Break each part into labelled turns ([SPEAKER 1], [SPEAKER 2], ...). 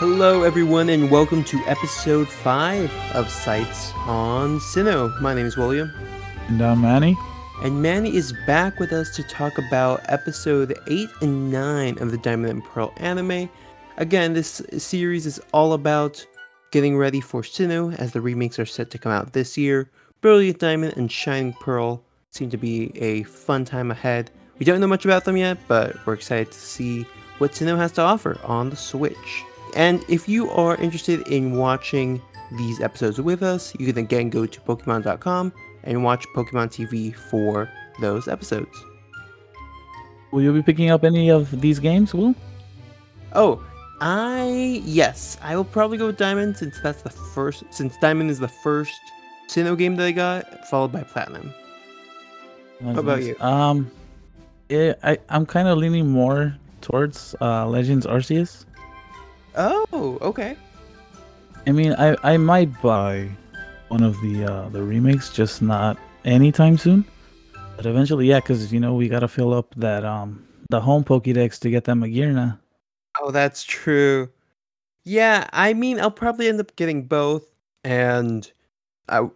[SPEAKER 1] Hello, everyone, and welcome to episode 5 of Sights on Sinnoh. My name is William,
[SPEAKER 2] And I'm Manny.
[SPEAKER 1] and Manny is back with us to talk about episode 8 and 9 of the Diamond and Pearl anime. Again, this series is all about getting ready for Sinnoh as the remakes are set to come out this year. Brilliant Diamond and Shining Pearl seem to be a fun time ahead. We don't know much about them yet, but we're excited to see what Sinnoh has to offer on the Switch. And if you are interested in watching these episodes with us, you can again go to Pokemon.com and watch Pokemon TV for those episodes.
[SPEAKER 2] Will you be picking up any of these games, Will?
[SPEAKER 1] Oh, I yes, I will probably go with Diamond since that's the first since Diamond is the first Sinnoh game that I got, followed by Platinum.
[SPEAKER 2] That's
[SPEAKER 1] about
[SPEAKER 2] nice.
[SPEAKER 1] you?
[SPEAKER 2] Um, yeah, I I'm kind of leaning more towards uh, Legends Arceus.
[SPEAKER 1] Oh, okay.
[SPEAKER 2] I mean, I I might buy one of the uh, the remakes, just not anytime soon. But eventually, yeah, because you know we gotta fill up that um the home Pokédex to get that Magearna.
[SPEAKER 1] Oh, that's true. Yeah, I mean, I'll probably end up getting both, and I,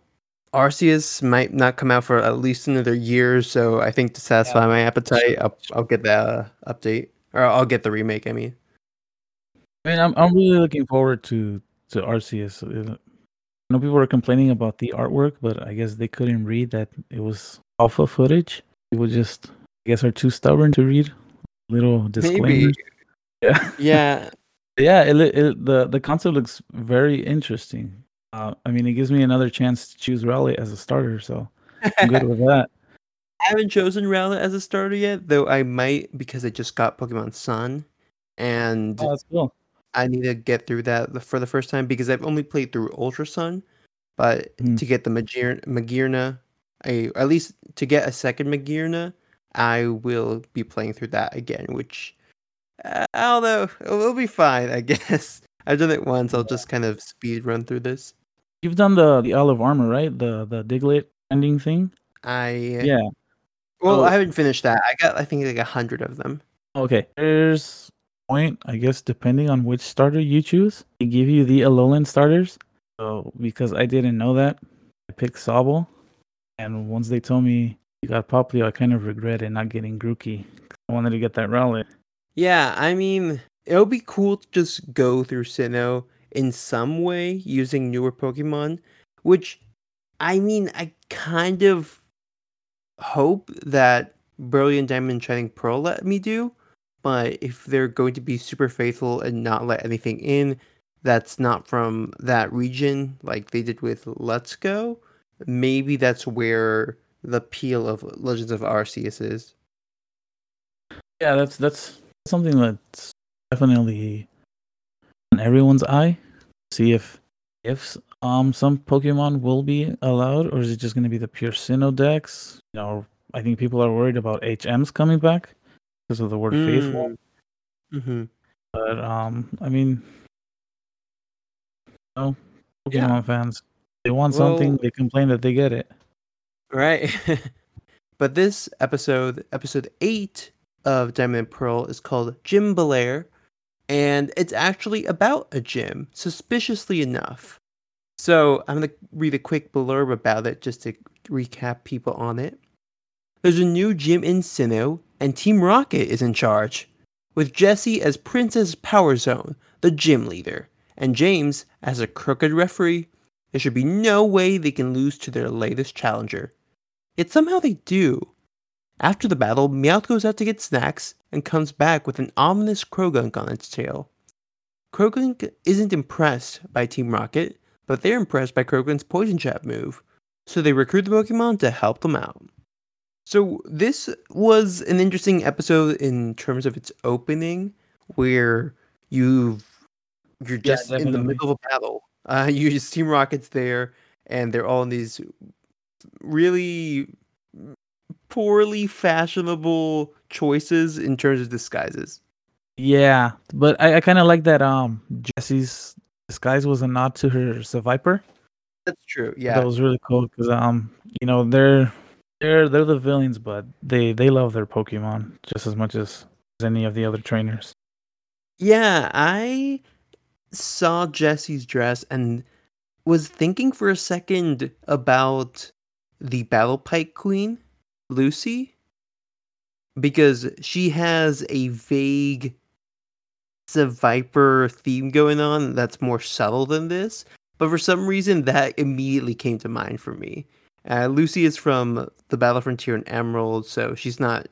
[SPEAKER 1] Arceus might not come out for at least another year. So I think to satisfy my appetite, I'll, I'll get that uh, update, or I'll get the remake. I mean,
[SPEAKER 2] I mean, I'm I'm really looking forward to to Arceus. I know people were complaining about the artwork, but I guess they couldn't read that it was alpha footage. People just, I guess, are too stubborn to read little disclaimers. Yeah,
[SPEAKER 1] yeah,
[SPEAKER 2] yeah. It, it, the the concept looks very interesting. Uh, I mean, it gives me another chance to choose Rowlet as a starter, so I'm good with that.
[SPEAKER 1] I haven't chosen Rowlet as a starter yet, though I might because I just got Pokemon Sun, and
[SPEAKER 2] Oh, that's cool.
[SPEAKER 1] I need to get through that for the first time because I've only played through Ultra Sun, but
[SPEAKER 2] Hmm.
[SPEAKER 1] to get the Magir- Magearna, I at least to get a second Magearna, I will be playing through that again. Which, uh, although it'll be fine, I guess. I've done it once. I'll just kind of speed run through this.
[SPEAKER 2] You've done the the Isle of Armor, right? The the Diglett ending thing.
[SPEAKER 1] I
[SPEAKER 2] Yeah.
[SPEAKER 1] Well,
[SPEAKER 2] Oh.
[SPEAKER 1] I haven't finished that. I got I think like a hundred of them.
[SPEAKER 2] Okay. There's point, I guess, depending on which starter you choose, they give you the Alolan starters. So because I didn't know that, I picked Sobble. And once they told me you got Poplio, I kind of regretted not getting Grookey. I wanted to get that Rowlet.
[SPEAKER 1] Yeah, I mean, it would be cool to just go through Sinnoh in some way using newer Pokemon, which I mean, I kind of hope that Brilliant Diamond Shining Pearl let me do, but if they're going to be super faithful and not let anything in that's not from that region, like they did with Let's Go, maybe that's where the appeal of Legends of Arceus is.
[SPEAKER 2] Yeah, that's that's something that's definitely on everyone's eye. See if if um some Pokemon will be allowed, or is it just going to be the pure Sinnoh dex? You know, I think people are worried about HMs coming back because of the word faithful.
[SPEAKER 1] Mm-hmm.
[SPEAKER 2] But um, I mean, no Pokemon
[SPEAKER 1] Yeah.
[SPEAKER 2] fans, they want something. They complain that they get it.
[SPEAKER 1] Right. but this episode, episode eight of Diamond and Pearl, is called Gymbaliar, and it's actually about a gym, suspiciously enough. So I'm gonna read a quick blurb about it just to recap people on it. There's a new gym in Sinnoh, and Team Rocket is in charge, with Jesse as Princess Power Zone, the gym leader, and James as a crooked referee. There should be no way they can lose to their latest challenger. Yet somehow they do. After the battle, Meowth goes out to get snacks and comes back with an ominous Croagunk on its tail. Croagunk isn't impressed by Team Rocket, but they're impressed by Croagunk's Poison Jab move, so they recruit the Pokemon to help them out. So this was an interesting episode in terms of its opening, where you've you're
[SPEAKER 2] Yeah,
[SPEAKER 1] just in the middle of a battle. Uh, you just Team Rocket's there, and they're all in these really poorly fashionable choices in terms of disguises.
[SPEAKER 2] Yeah, but I, I kind of like that. Um, Jesse's disguise was a nod to her Viper.
[SPEAKER 1] That's true. Yeah.
[SPEAKER 2] that was really cool because um, you know, they're they're they're the villains, but they they love their Pokemon just as much as, any of the other trainers.
[SPEAKER 1] Yeah, I saw Jesse's dress and was thinking for a second about the Battle Pike Queen, Lucy, because she has a vague a Viper theme going on that's more subtle than this. But for some reason, that immediately came to mind for me. Uh, Lucy is from the Battle Frontier and Emerald, so she's not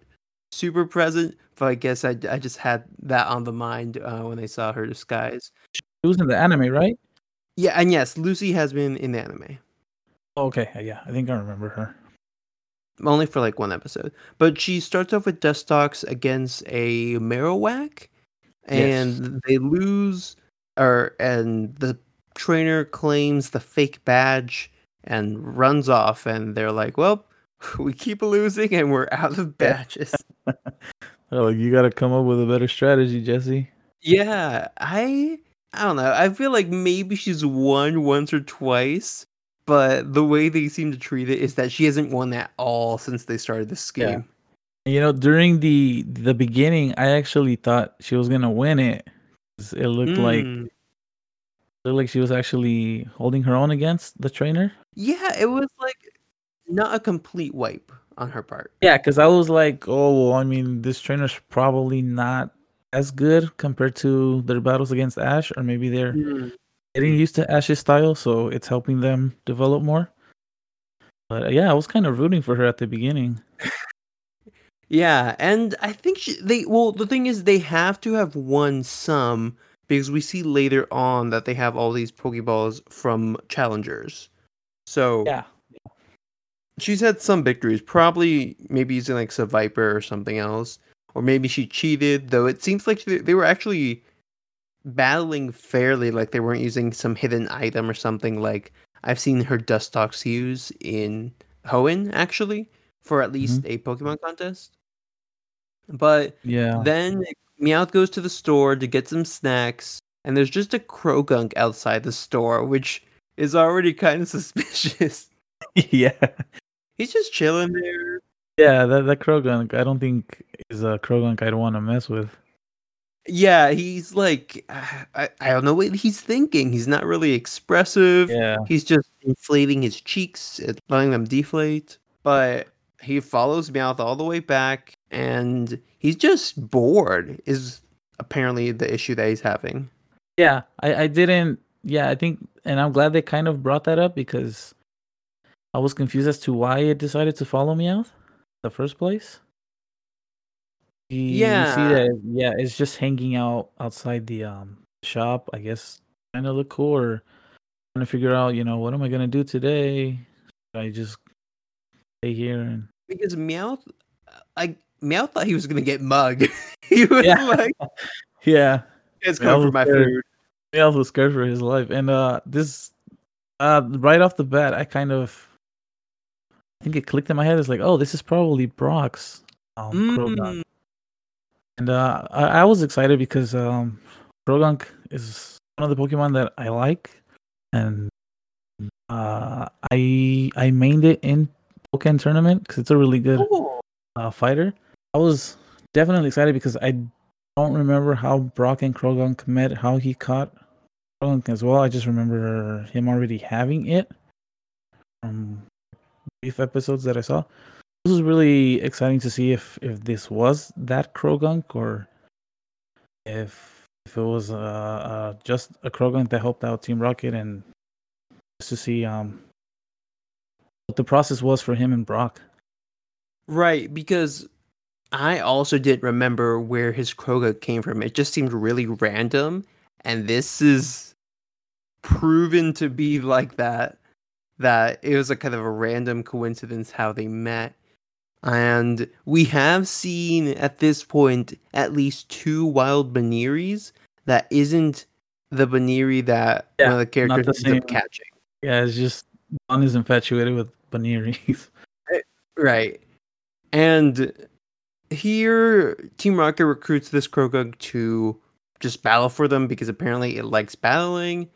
[SPEAKER 1] super present. But I guess I, I just had that on the mind uh, when I saw her disguise.
[SPEAKER 2] She was in the anime, right?
[SPEAKER 1] Yeah, and yes, Lucy has been in the anime.
[SPEAKER 2] Okay, yeah, I think I remember her.
[SPEAKER 1] Only for like one episode. But she starts off with Dustox against a Marowak, and yes. they lose, or and the trainer claims the fake badge and runs off, and they're like, "Well, we keep losing, and we're out of badges."
[SPEAKER 2] oh, you got to come up with a better strategy, Jesse.
[SPEAKER 1] Yeah, I I don't know. I feel like maybe she's won once or twice, but the way they seem to treat it is that she hasn't won at all since they started the scheme. Yeah.
[SPEAKER 2] You know, during the the beginning, I actually thought she was gonna win it. It looked mm. like hmm. it looked like she was actually holding her own against the trainer.
[SPEAKER 1] Yeah, it was like not a complete wipe on her part.
[SPEAKER 2] Yeah, because I was like, oh, well, I mean, this trainer's probably not as good compared to their battles against Ash, or maybe they're mm. getting used to Ash's style, so it's helping them develop more. But yeah, I was kind of rooting for her at the beginning.
[SPEAKER 1] yeah, and I think she, they well, the thing is, they have to have won some because we see later on that they have all these Pokeballs from challengers. So
[SPEAKER 2] yeah,
[SPEAKER 1] she's had some victories, probably maybe using like a Viper or something else or maybe she cheated. Though it seems like they were actually battling fairly, like they weren't using some hidden item or something. Like I've seen her Dustox use in Hoenn actually for at least mm-hmm. a Pokemon contest. But
[SPEAKER 2] yeah,
[SPEAKER 1] then Meowth goes to the store to get some snacks, and there's just a Croagunk outside the store, which is already kind of suspicious.
[SPEAKER 2] yeah,
[SPEAKER 1] he's just chilling there.
[SPEAKER 2] Yeah, that that Croagunk, I don't think is a Croagunk I'd want to mess with.
[SPEAKER 1] Yeah, he's like I, I don't know what he's thinking. He's not really expressive.
[SPEAKER 2] Yeah.
[SPEAKER 1] He's just inflating his cheeks, and letting them deflate. But he follows Meowth all the way back and he's just bored is apparently the issue that he's having.
[SPEAKER 2] Yeah, I, I didn't yeah, I think and I'm glad they kind of brought that up because I was confused as to why it decided to follow Meowth the first place. You,
[SPEAKER 1] yeah.
[SPEAKER 2] You see that? Yeah, it's just hanging out outside the um shop. I guess kind of look cool, or trying to figure out, you know, what am I gonna do today? I just stay here and
[SPEAKER 1] because Meowth, I Meowth thought he was gonna get mugged. he was yeah. like,
[SPEAKER 2] yeah,
[SPEAKER 1] it's coming for my food.
[SPEAKER 2] Meowth was scared for his life, and uh, this uh, right off the bat, I kind of I think it clicked in my head. It's like, oh, this is probably Brock's um, mm. And uh, I, I, was excited because um, is one of the Pokemon that I like, and uh, I I mained it in Pokken Tournament because it's a really good uh, fighter. I was definitely excited because I don't remember how Brock and Croagunk met, how he caught As well. I just remember him already having it from brief episodes that I saw. This was really exciting to see if if this was that Croagunk or if if it was uh, uh just a Croagunk that helped out Team Rocket and just to see um what the process was for him and Brock.
[SPEAKER 1] Right, because I also didn't remember where his Croagunk came from. It just seemed really random, and this is proven to be like that that it was a kind of a random coincidence how they met. And we have seen at this point at least two wild Bunearys that isn't the Buneary that yeah, one of the characters the ends up catching.
[SPEAKER 2] Yeah, it's just one is infatuated with.
[SPEAKER 1] Eh, right. And here Team Rocket recruits this Croagunk to just battle for them because apparently it likes battling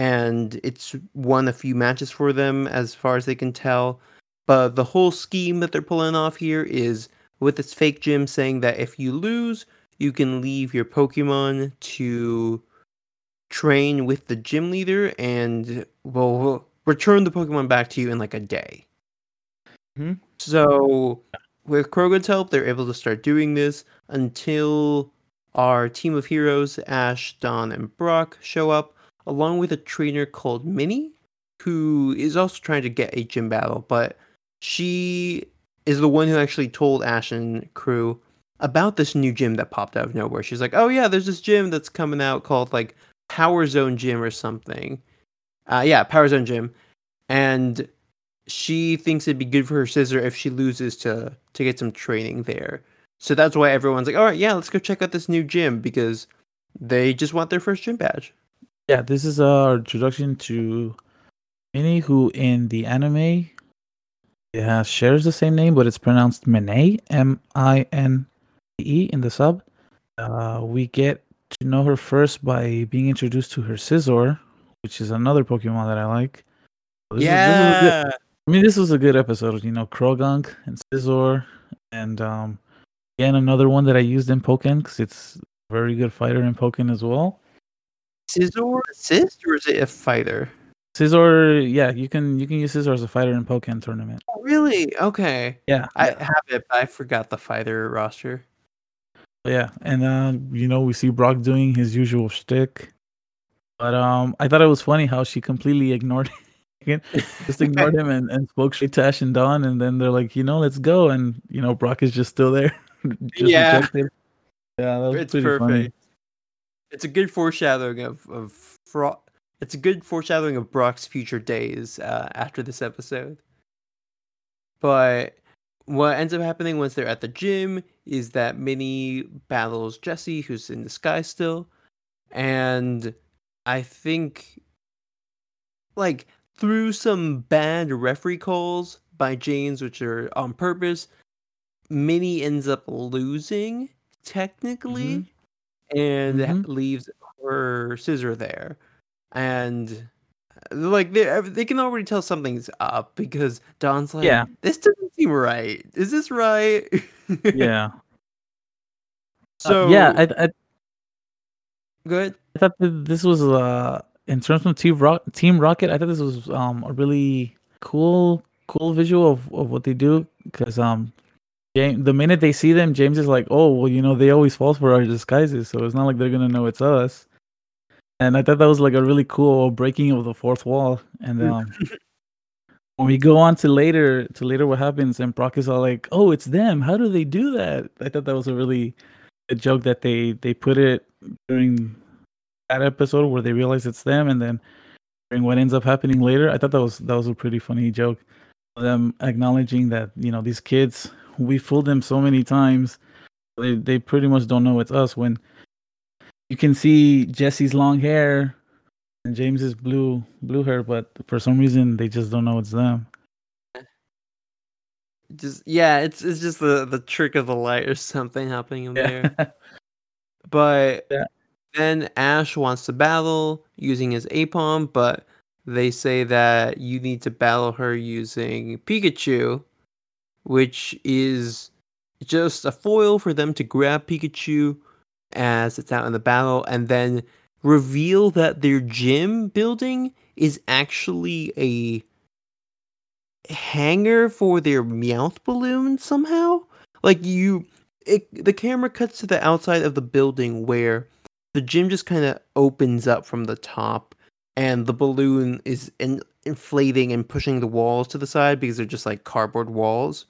[SPEAKER 1] and it's won a few matches for them as far as they can tell. But the whole scheme that they're pulling off here is with this fake gym saying that if you lose, you can leave your Pokemon to train with the gym leader, and we'll, return the Pokemon back to you in like a day.
[SPEAKER 2] Mhm.
[SPEAKER 1] So, with Croagunk's help, they're able to start doing this until our team of heroes, Ash, Dawn, and Brock, show up, along with a trainer called Minnie, who is also trying to get a gym battle, but she is the one who actually told Ash and crew about this new gym that popped out of nowhere. She's like, "Oh yeah, there's this gym that's coming out called like Power Zone Gym or something." Uh, yeah, Power Zone Gym, and she thinks it'd be good for her Scizor if she loses to to get some training there. So that's why everyone's like, "All right, yeah, let's go check out this new gym because they just want their first gym badge."
[SPEAKER 2] Yeah, this is our introduction to Minnie, who in the anime has shares the same name, but it's pronounced Minnie, M I N E in the sub. Uh, we get to know her first by being introduced to her Scizor, which is another Pokemon that I like. This is- this is good- I mean, this was a good episode. You know, Croagunk and Scizor, and um, again another one that I used in Pokken because it's a very good fighter in Pokken as well.
[SPEAKER 1] Scizor assist or is it a fighter?
[SPEAKER 2] Scizor, yeah, you can you can use Scizor as a fighter in Pokken Tournament.
[SPEAKER 1] Oh, really? Okay.
[SPEAKER 2] Yeah,
[SPEAKER 1] I
[SPEAKER 2] yeah,
[SPEAKER 1] have it, but I forgot the fighter roster.
[SPEAKER 2] yeah. and uh, you know we see Brock doing his usual shtick, but um, I thought it was funny how she completely ignored him, just ignored him and, and spoke straight to Ash and Dawn, and then they're like, you know, let's go, and you know Brock is just still there, just
[SPEAKER 1] Yeah.
[SPEAKER 2] rejected. Yeah, that was
[SPEAKER 1] It's
[SPEAKER 2] pretty
[SPEAKER 1] perfect.
[SPEAKER 2] funny.
[SPEAKER 1] It's a good foreshadowing of of Fro- It's a good foreshadowing of Brock's future days uh, after this episode. But what ends up happening once they're at the gym is that Minnie battles Jesse, who's in the sky still, and I think like through some bad referee calls by James, which are on purpose, Minnie ends up losing technically, and
[SPEAKER 2] Mhm.
[SPEAKER 1] leaves her Scizor there, and uh, like they they can already tell something's up because Dawn's like,
[SPEAKER 2] Yeah.
[SPEAKER 1] this doesn't seem right. Is this right?
[SPEAKER 2] Yeah. Uh,
[SPEAKER 1] So
[SPEAKER 2] yeah, I, I
[SPEAKER 1] good.
[SPEAKER 2] I thought that this was uh in terms of Team Rock Team Rocket, I thought this was um a really cool cool visual of, of what they do because um James, the minute they see them, James is like, oh well, you know they always fall for our disguises, so it's not like they're gonna know it's us. And I thought that was like a really cool breaking of the fourth wall. And um when we go on to later to later what happens and Brock is all like, oh it's them. How do they do that? I thought that was a really a joke that they they put it during that episode where they realize it's them and then during what ends up happening later i thought that was that was a pretty funny joke them acknowledging that you know these kids we fooled them so many times they they pretty much don't know it's us when you can see jesse's long hair and james's blue blue hair but for some reason they just don't know it's them
[SPEAKER 1] Just yeah, it's it's just the the trick of the light or something happening in there. But
[SPEAKER 2] Yeah.
[SPEAKER 1] then Ash wants to battle using his Aipom, but they say that you need to battle her using Pikachu, which is just a foil for them to grab Pikachu as it's out in the battle and then reveal that their gym building is actually a hanger for their Meowth balloon somehow. Like you it the camera cuts to the outside of the building where the gym just kind of opens up from the top and the balloon is in, inflating and pushing the walls to the side because they're just like cardboard walls.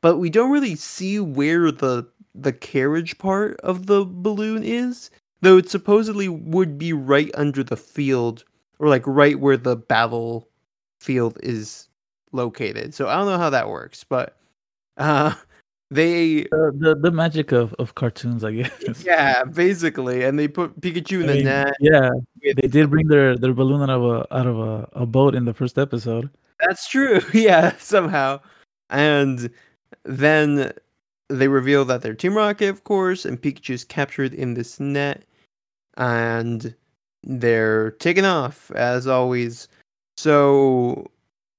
[SPEAKER 1] But we don't really see where the the carriage part of the balloon is though it supposedly would be right under the field or like right where the battle field is located. So i don't know how that works but uh they
[SPEAKER 2] the, the the magic of of cartoons i guess
[SPEAKER 1] yeah, basically, and they put Pikachu in
[SPEAKER 2] I
[SPEAKER 1] the
[SPEAKER 2] mean,
[SPEAKER 1] net.
[SPEAKER 2] yeah they did bring their their balloon out of a out of a, a boat in the first episode
[SPEAKER 1] That's true. Yeah, somehow, and then they reveal that they're Team Rocket, of course, and Pikachu's captured in this net, and they're taken off as always. So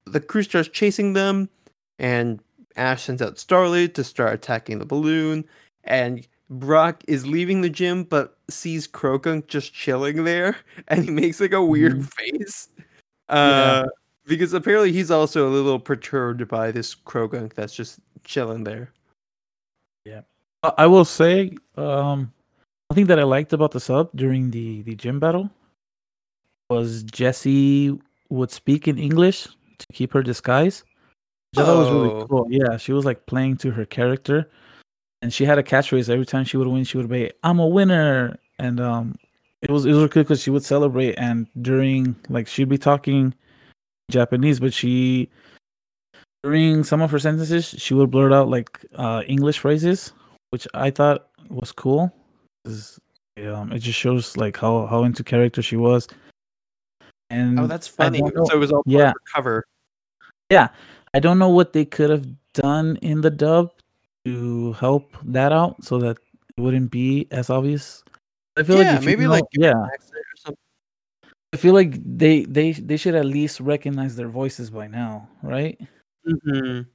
[SPEAKER 1] the crew starts chasing them, and Ash sends out Starly to start attacking the balloon, and Brock is leaving the gym but sees Croagunk just chilling there and he makes like a weird face. Uh because apparently he's also a little perturbed by this Croagunk that's just chilling there.
[SPEAKER 2] Yeah, I will say, um, one thing that I liked about the sub during the the gym battle was Jessie would speak in English to keep her disguise. Which I thought was really
[SPEAKER 1] Oh.
[SPEAKER 2] cool. Yeah, she was like playing to her character, and she had a catchphrase every time she would win. She would be, "I'm a winner," and um, it was it was really cool because she would celebrate, and during like she'd be talking Japanese, but she during some of her sentences she would blurt out like uh English phrases, which I thought was cool. Um, it just shows like how how into character she was. And
[SPEAKER 1] Oh, that's funny. So it was all
[SPEAKER 2] yeah.
[SPEAKER 1] cover.
[SPEAKER 2] I don't know what they could have done in the dub to help that out so that it wouldn't be as obvious. I feel
[SPEAKER 1] Yeah,
[SPEAKER 2] like you
[SPEAKER 1] maybe,
[SPEAKER 2] know-
[SPEAKER 1] like,
[SPEAKER 2] yeah,
[SPEAKER 1] Accent or something.
[SPEAKER 2] I feel like they they they should at least recognize their voices by now, right?
[SPEAKER 1] Mhm.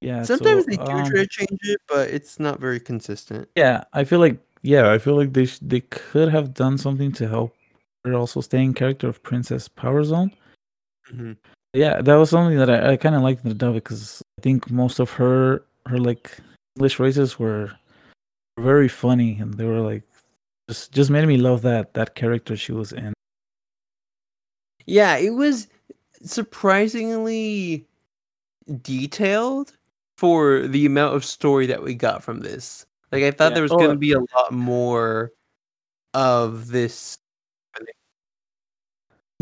[SPEAKER 2] Yeah.
[SPEAKER 1] Sometimes
[SPEAKER 2] so,
[SPEAKER 1] they do
[SPEAKER 2] um,
[SPEAKER 1] try to change it, but it's not very consistent.
[SPEAKER 2] Yeah, I feel like yeah, I feel like they sh- they could have done something to help her also stay in character of Princess Power Zone.
[SPEAKER 1] Mhm.
[SPEAKER 2] Yeah, that was something that I, I kind of liked in the dub because I think most of her her like English phrases were very funny and they were like just just made me love that that character she was in.
[SPEAKER 1] Yeah, it was surprisingly detailed for the amount of story that we got from this. Like I thought
[SPEAKER 2] Yeah.
[SPEAKER 1] there was
[SPEAKER 2] Oh,
[SPEAKER 1] going
[SPEAKER 2] uh,
[SPEAKER 1] to be a lot more of this.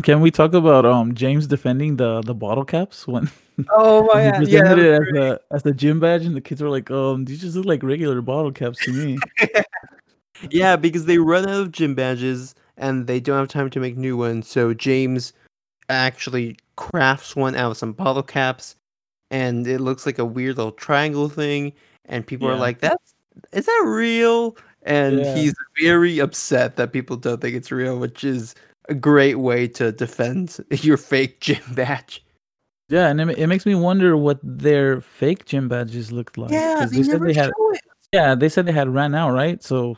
[SPEAKER 2] Can we talk about um James defending the the bottle caps when
[SPEAKER 1] Oh
[SPEAKER 2] when he
[SPEAKER 1] my
[SPEAKER 2] presented
[SPEAKER 1] yeah,
[SPEAKER 2] it as
[SPEAKER 1] was
[SPEAKER 2] the as the gym badge and the kids were like, um, these just look like regular bottle caps to me.
[SPEAKER 1] yeah, because they run out of gym badges and they don't have time to make new ones. So James actually crafts one out of some bottle caps, and it looks like a weird little triangle thing. And people are like, "That's is that real?" And
[SPEAKER 2] Yeah.
[SPEAKER 1] he's very upset that people don't think it's real, which is a great way to defend your fake gym badge.
[SPEAKER 2] Yeah, and it, it makes me wonder what their fake gym badges looked like.
[SPEAKER 1] yeah,
[SPEAKER 2] 'cause
[SPEAKER 1] they,
[SPEAKER 2] said
[SPEAKER 1] never
[SPEAKER 2] they had.
[SPEAKER 1] show it.
[SPEAKER 2] Yeah, they said they had ran out, right? So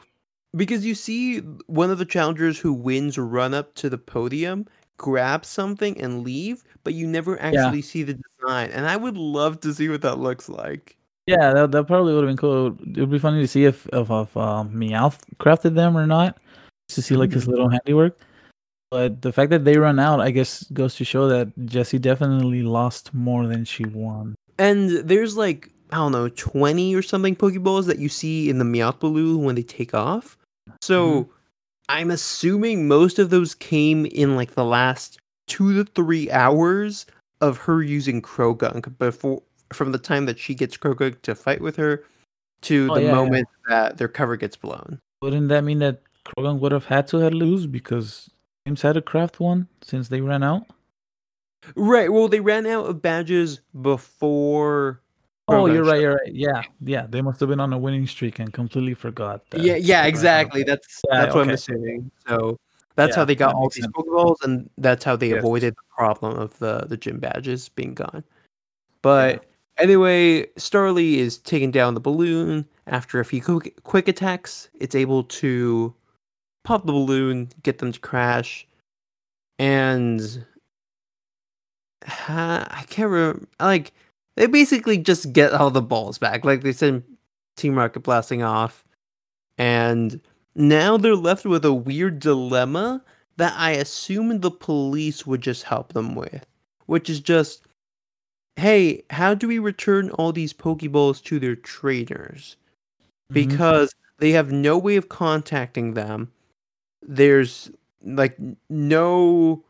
[SPEAKER 1] Because you see one of the challengers who wins run up to the podium, grab something and leave, but you never actually see the design. And I would love to see what that looks like.
[SPEAKER 2] yeah, that, that probably would have been cool. It would be funny to see if if, if um, Meowth crafted them or not, just to see like his
[SPEAKER 1] Mhm.
[SPEAKER 2] little handiwork. But the fact that they run out, I guess, goes to show that Jessie definitely lost more than she won.
[SPEAKER 1] And there's like, I don't know, 20 or something Pokeballs that you see in the Meowth Balloon when they take off. So mm-hmm. I'm assuming most of those came in like the last two to three hours of her using Croagunk before from the time that she gets Croagunk to fight with her to
[SPEAKER 2] Oh,
[SPEAKER 1] the
[SPEAKER 2] yeah, yeah.
[SPEAKER 1] moment that their cover gets blown.
[SPEAKER 2] Wouldn't that mean that Croagunk would have had to had lose because James had to craft one since they ran out?
[SPEAKER 1] Right. Well, they ran out of badges before.
[SPEAKER 2] Oh, you're right. You're right. Yeah, yeah. They must have been on a winning streak and completely forgot that.
[SPEAKER 1] Yeah, yeah,
[SPEAKER 2] they ran out.
[SPEAKER 1] exactly. That's
[SPEAKER 2] Yeah,
[SPEAKER 1] that's what I'm assuming. So that's how they got all these
[SPEAKER 2] sense.
[SPEAKER 1] Pokeballs, and that's how they
[SPEAKER 2] Yes.
[SPEAKER 1] avoided the problem of the the gym badges being gone. But anyway, Starly is taking down the balloon after a few quick, quick attacks. It's able to pop the balloon, get them to crash, and ha- I can't remember. Like they basically just get all the balls back. Like they send Team Rocket blasting off, and now they're left with a weird dilemma that I assume the police would just help them with, which is just, hey, how do we return all these Pokeballs to their trainers?
[SPEAKER 2] Mhm.
[SPEAKER 1] Because they have no way of contacting them. There's like no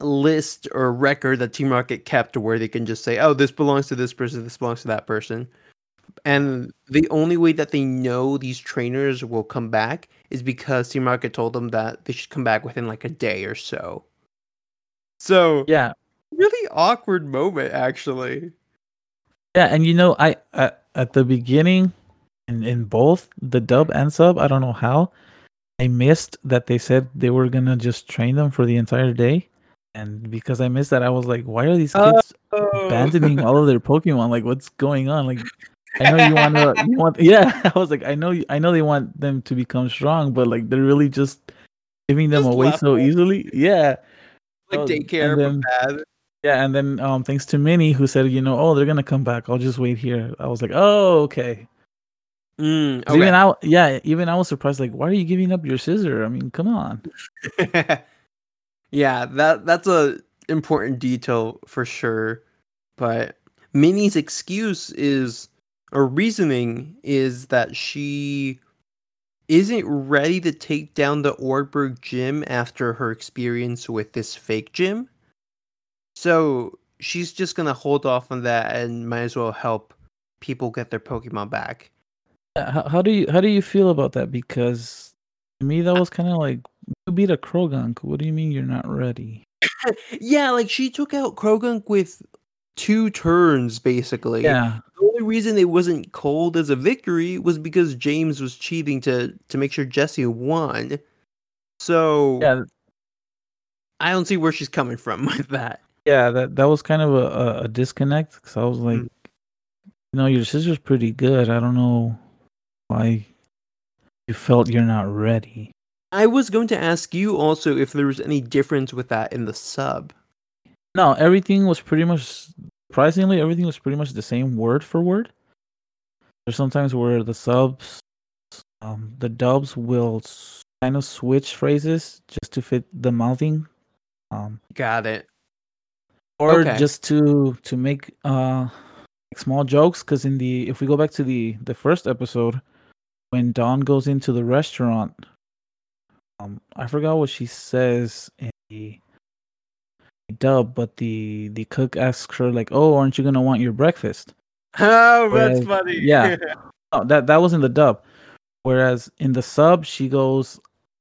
[SPEAKER 1] list or record that Team Rocket kept where they can just say, oh, this belongs to this person, this belongs to that person. And the only way that they know these trainers will come back is because Team Rocket told them that they should come back within like a day or so. So,
[SPEAKER 2] Yeah,
[SPEAKER 1] really awkward moment, actually.
[SPEAKER 2] yeah. And you know, I, I at the beginning, in in both the dub and sub, I don't know how, I missed that they said they were gonna just train them for the entire day. And because I missed that, I was like, why are these
[SPEAKER 1] Oh.
[SPEAKER 2] kids abandoning all of their Pokemon? Like, what's going on? Like, I know you want to. You want, yeah. I was like, I know, you, I know they want them to become strong, but like they're really just giving them
[SPEAKER 1] Just
[SPEAKER 2] away so
[SPEAKER 1] them.
[SPEAKER 2] easily. Yeah,
[SPEAKER 1] like
[SPEAKER 2] Oh,
[SPEAKER 1] daycare,
[SPEAKER 2] then-
[SPEAKER 1] bad.
[SPEAKER 2] yeah. And then um, thanks to Minnie who said, you know, oh, they're gonna come back. I'll just wait here. I was like, oh, okay.
[SPEAKER 1] Mm,
[SPEAKER 2] 'Cause Even I, yeah, even I was surprised. Like, why are you giving up your Scizor? I mean, come on.
[SPEAKER 1] yeah, that that's a important detail for sure. But Minnie's excuse is or reasoning is that she isn't ready to take down the Oreburgh gym after her experience with this fake gym. So she's just gonna hold off on that and might as well help people get their Pokemon back.
[SPEAKER 2] How, how do you how do you feel about that? Because to me, that was kind of like you beat a Croagunk. What do you mean you're not ready?
[SPEAKER 1] Yeah, like she took out Croagunk with two turns basically.
[SPEAKER 2] Yeah,
[SPEAKER 1] The only reason it wasn't cold as a victory was because James was cheating to to make sure Jesse won. So
[SPEAKER 2] yeah,
[SPEAKER 1] I don't see where she's coming from with that.
[SPEAKER 2] yeah. That that was kind of a, a, a disconnect because I was like,
[SPEAKER 1] Mm.
[SPEAKER 2] you know, your Scizor's pretty good. I don't know why you felt you're not ready.
[SPEAKER 1] I was going to ask you also if there was any difference with that in the sub.
[SPEAKER 2] No, everything was pretty much surprisingly everything was pretty much the same word for word. There's sometimes where the subs, um, the dubs will kind of switch phrases just to fit the mouthing, um,
[SPEAKER 1] Got it.
[SPEAKER 2] or
[SPEAKER 1] Okay.
[SPEAKER 2] just to to make uh small jokes. Because in the if we go back to the the first episode, when Dawn goes into the restaurant, um, I forgot what she says in the dub, but the the cook asks her like, "Oh, aren't you gonna want your breakfast?"
[SPEAKER 1] Oh, that's funny.
[SPEAKER 2] yeah. Oh, that that was in the dub. Whereas in the sub, she goes,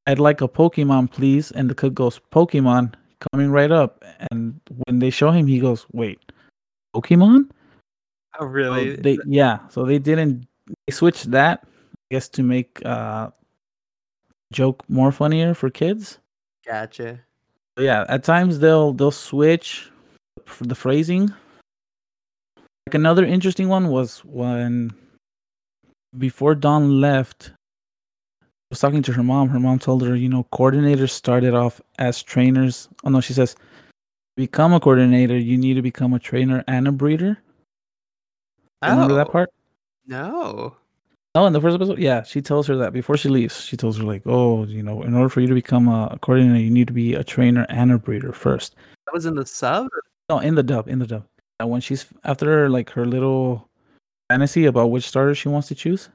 [SPEAKER 2] "I'd like a Pokemon, please," and the cook goes, "Pokemon, coming right up." And when they show him, he goes, "Wait, Pokemon?"
[SPEAKER 1] oh,
[SPEAKER 2] So
[SPEAKER 1] really?
[SPEAKER 2] they yeah. So they didn't. They switched that, guess, to make uh joke more funnier for kids.
[SPEAKER 1] Gotcha.
[SPEAKER 2] But yeah, at times they'll they'll switch the phrasing. Like another interesting one was when before Dawn left, was talking to her mom. Her mom told her, you know, coordinators started off as trainers. Oh no, she says, become a coordinator, you need to become a trainer and a breeder. Remember that
[SPEAKER 1] Oh,
[SPEAKER 2] part?
[SPEAKER 1] No.
[SPEAKER 2] Oh, in the first episode, yeah, she tells her that before she leaves. She tells her like, "Oh, you know, in order for you to become a, coordinator, you need to be a trainer and a breeder first.
[SPEAKER 1] That was in the sub?
[SPEAKER 2] No, in the dub, in the dub. And when she's after like her little fantasy about which starter she wants to choose,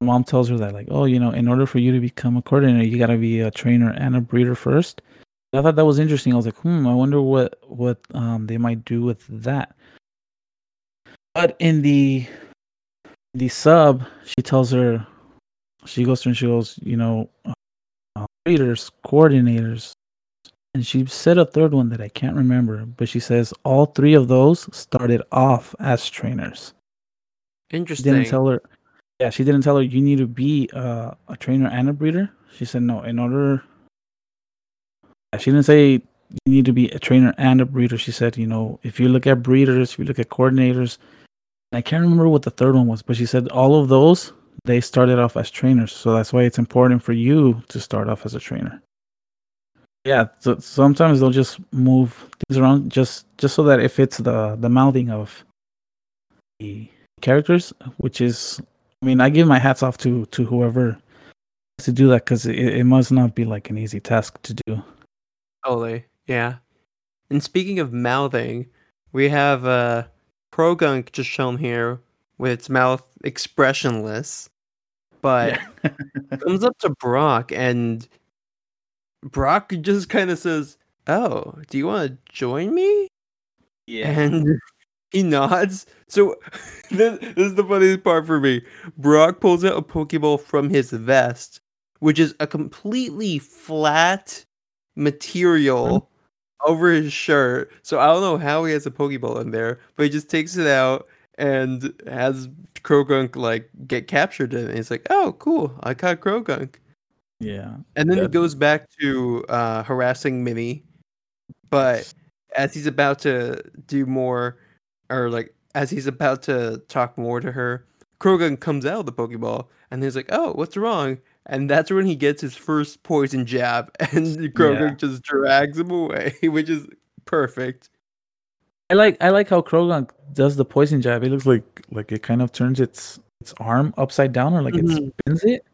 [SPEAKER 2] mom tells her that like, "Oh, you know, in order for you to become a coordinator, you got to be a trainer and a breeder first. I thought that was interesting. I was like, "Hmm, I wonder what what um they might do with that." But in the the sub, she tells her, she goes to and she goes, you know, uh, breeders, coordinators, and she said a third one that I can't remember, but she says all three of those started off as trainers. She
[SPEAKER 1] Interesting.
[SPEAKER 2] didn't tell her, yeah, she didn't tell her you need to be uh, a trainer and a breeder. She said no, in order. She didn't say you need to be a trainer and a breeder. She said, you know, if you look at breeders, if you look at coordinators, I can't remember what the third one was, but she said all of those they started off as trainers, so that's why it's important for you to start off as a trainer. Yeah, so sometimes they'll just move things around just just so that it fits the the mouthing of the characters, which is, I mean, I give my hats off to to whoever to do that because it, it must not be like an easy task to do.
[SPEAKER 1] Totally. Yeah. And speaking of mouthing, we have uh Croagunk just shown here with its mouth expressionless. But comes up to Brock and Brock just kind of says, "Oh, do you want to join me?" Yeah, and he nods. So this, this is the funniest part for me. Brock pulls out a Pokeball from his vest, which is a completely flat material over his shirt. So I don't know how he has a Pokeball in there, but he just takes it out and has Croagunk like get captured in it. He's like, "Oh, cool! I caught Croagunk."
[SPEAKER 2] yeah.
[SPEAKER 1] And then he goes back to uh, harassing Minnie. But as he's about to do more, or like as he's about to talk more to her, Croagunk comes out of the Pokeball, and he's like, "Oh, what's wrong?" And that's when he gets his first poison jab, and Croagunk
[SPEAKER 2] Yeah.
[SPEAKER 1] just drags him away, which is perfect.
[SPEAKER 2] I like I like how Croagunk does the poison jab. It looks like like it kind of turns its its arm upside down or like
[SPEAKER 1] Mhm.
[SPEAKER 2] it spins it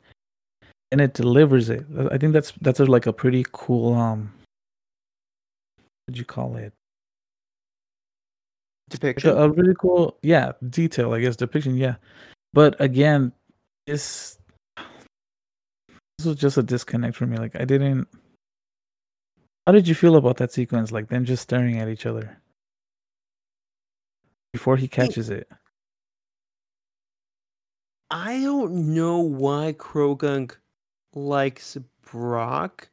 [SPEAKER 2] and it delivers it. I think that's that's a, like a pretty cool um what'd you call it? Like
[SPEAKER 1] Depiction.
[SPEAKER 2] a, a really cool yeah, detail, I guess, depiction, yeah. But again, this this was just a disconnect for me. Like I didn't how did you feel about that sequence? Like them just staring at each other before he catches it.
[SPEAKER 1] I don't know why Croagunk likes Brock,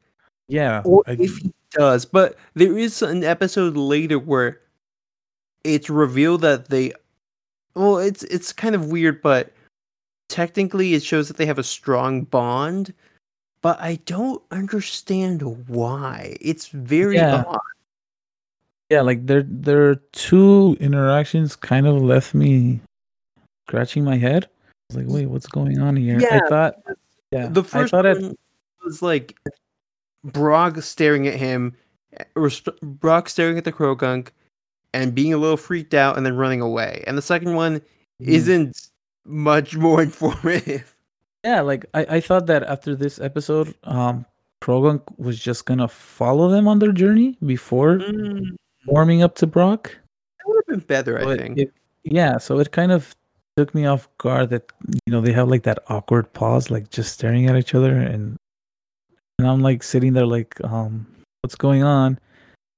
[SPEAKER 2] Yeah.
[SPEAKER 1] or
[SPEAKER 2] I-
[SPEAKER 1] if he does, but there is an episode later where it's revealed that they. Well, it's it's kind of weird, but technically it shows that they have a strong bond. But I don't understand why. It's very
[SPEAKER 2] Yeah.
[SPEAKER 1] odd.
[SPEAKER 2] yeah, like there there are two interactions kind of left me scratching my head. I was like, wait, what's going on here?
[SPEAKER 1] Yeah, I
[SPEAKER 2] thought yeah.
[SPEAKER 1] The
[SPEAKER 2] I
[SPEAKER 1] first
[SPEAKER 2] it
[SPEAKER 1] one was like Brock staring at him, or Brock staring at the Croagunk, and being a little freaked out, and then running away. And the second one
[SPEAKER 2] Mhm.
[SPEAKER 1] isn't much more informative.
[SPEAKER 2] Yeah, like I, I thought that after this episode, um was just gonna follow them on their journey before
[SPEAKER 1] Mm,
[SPEAKER 2] warming up to Brock.
[SPEAKER 1] that would have been better, I think.
[SPEAKER 2] it- yeah, so it kind of took me off guard that you know they have like that awkward pause, like just staring at each other, and and I'm like sitting there like, um, what's going on?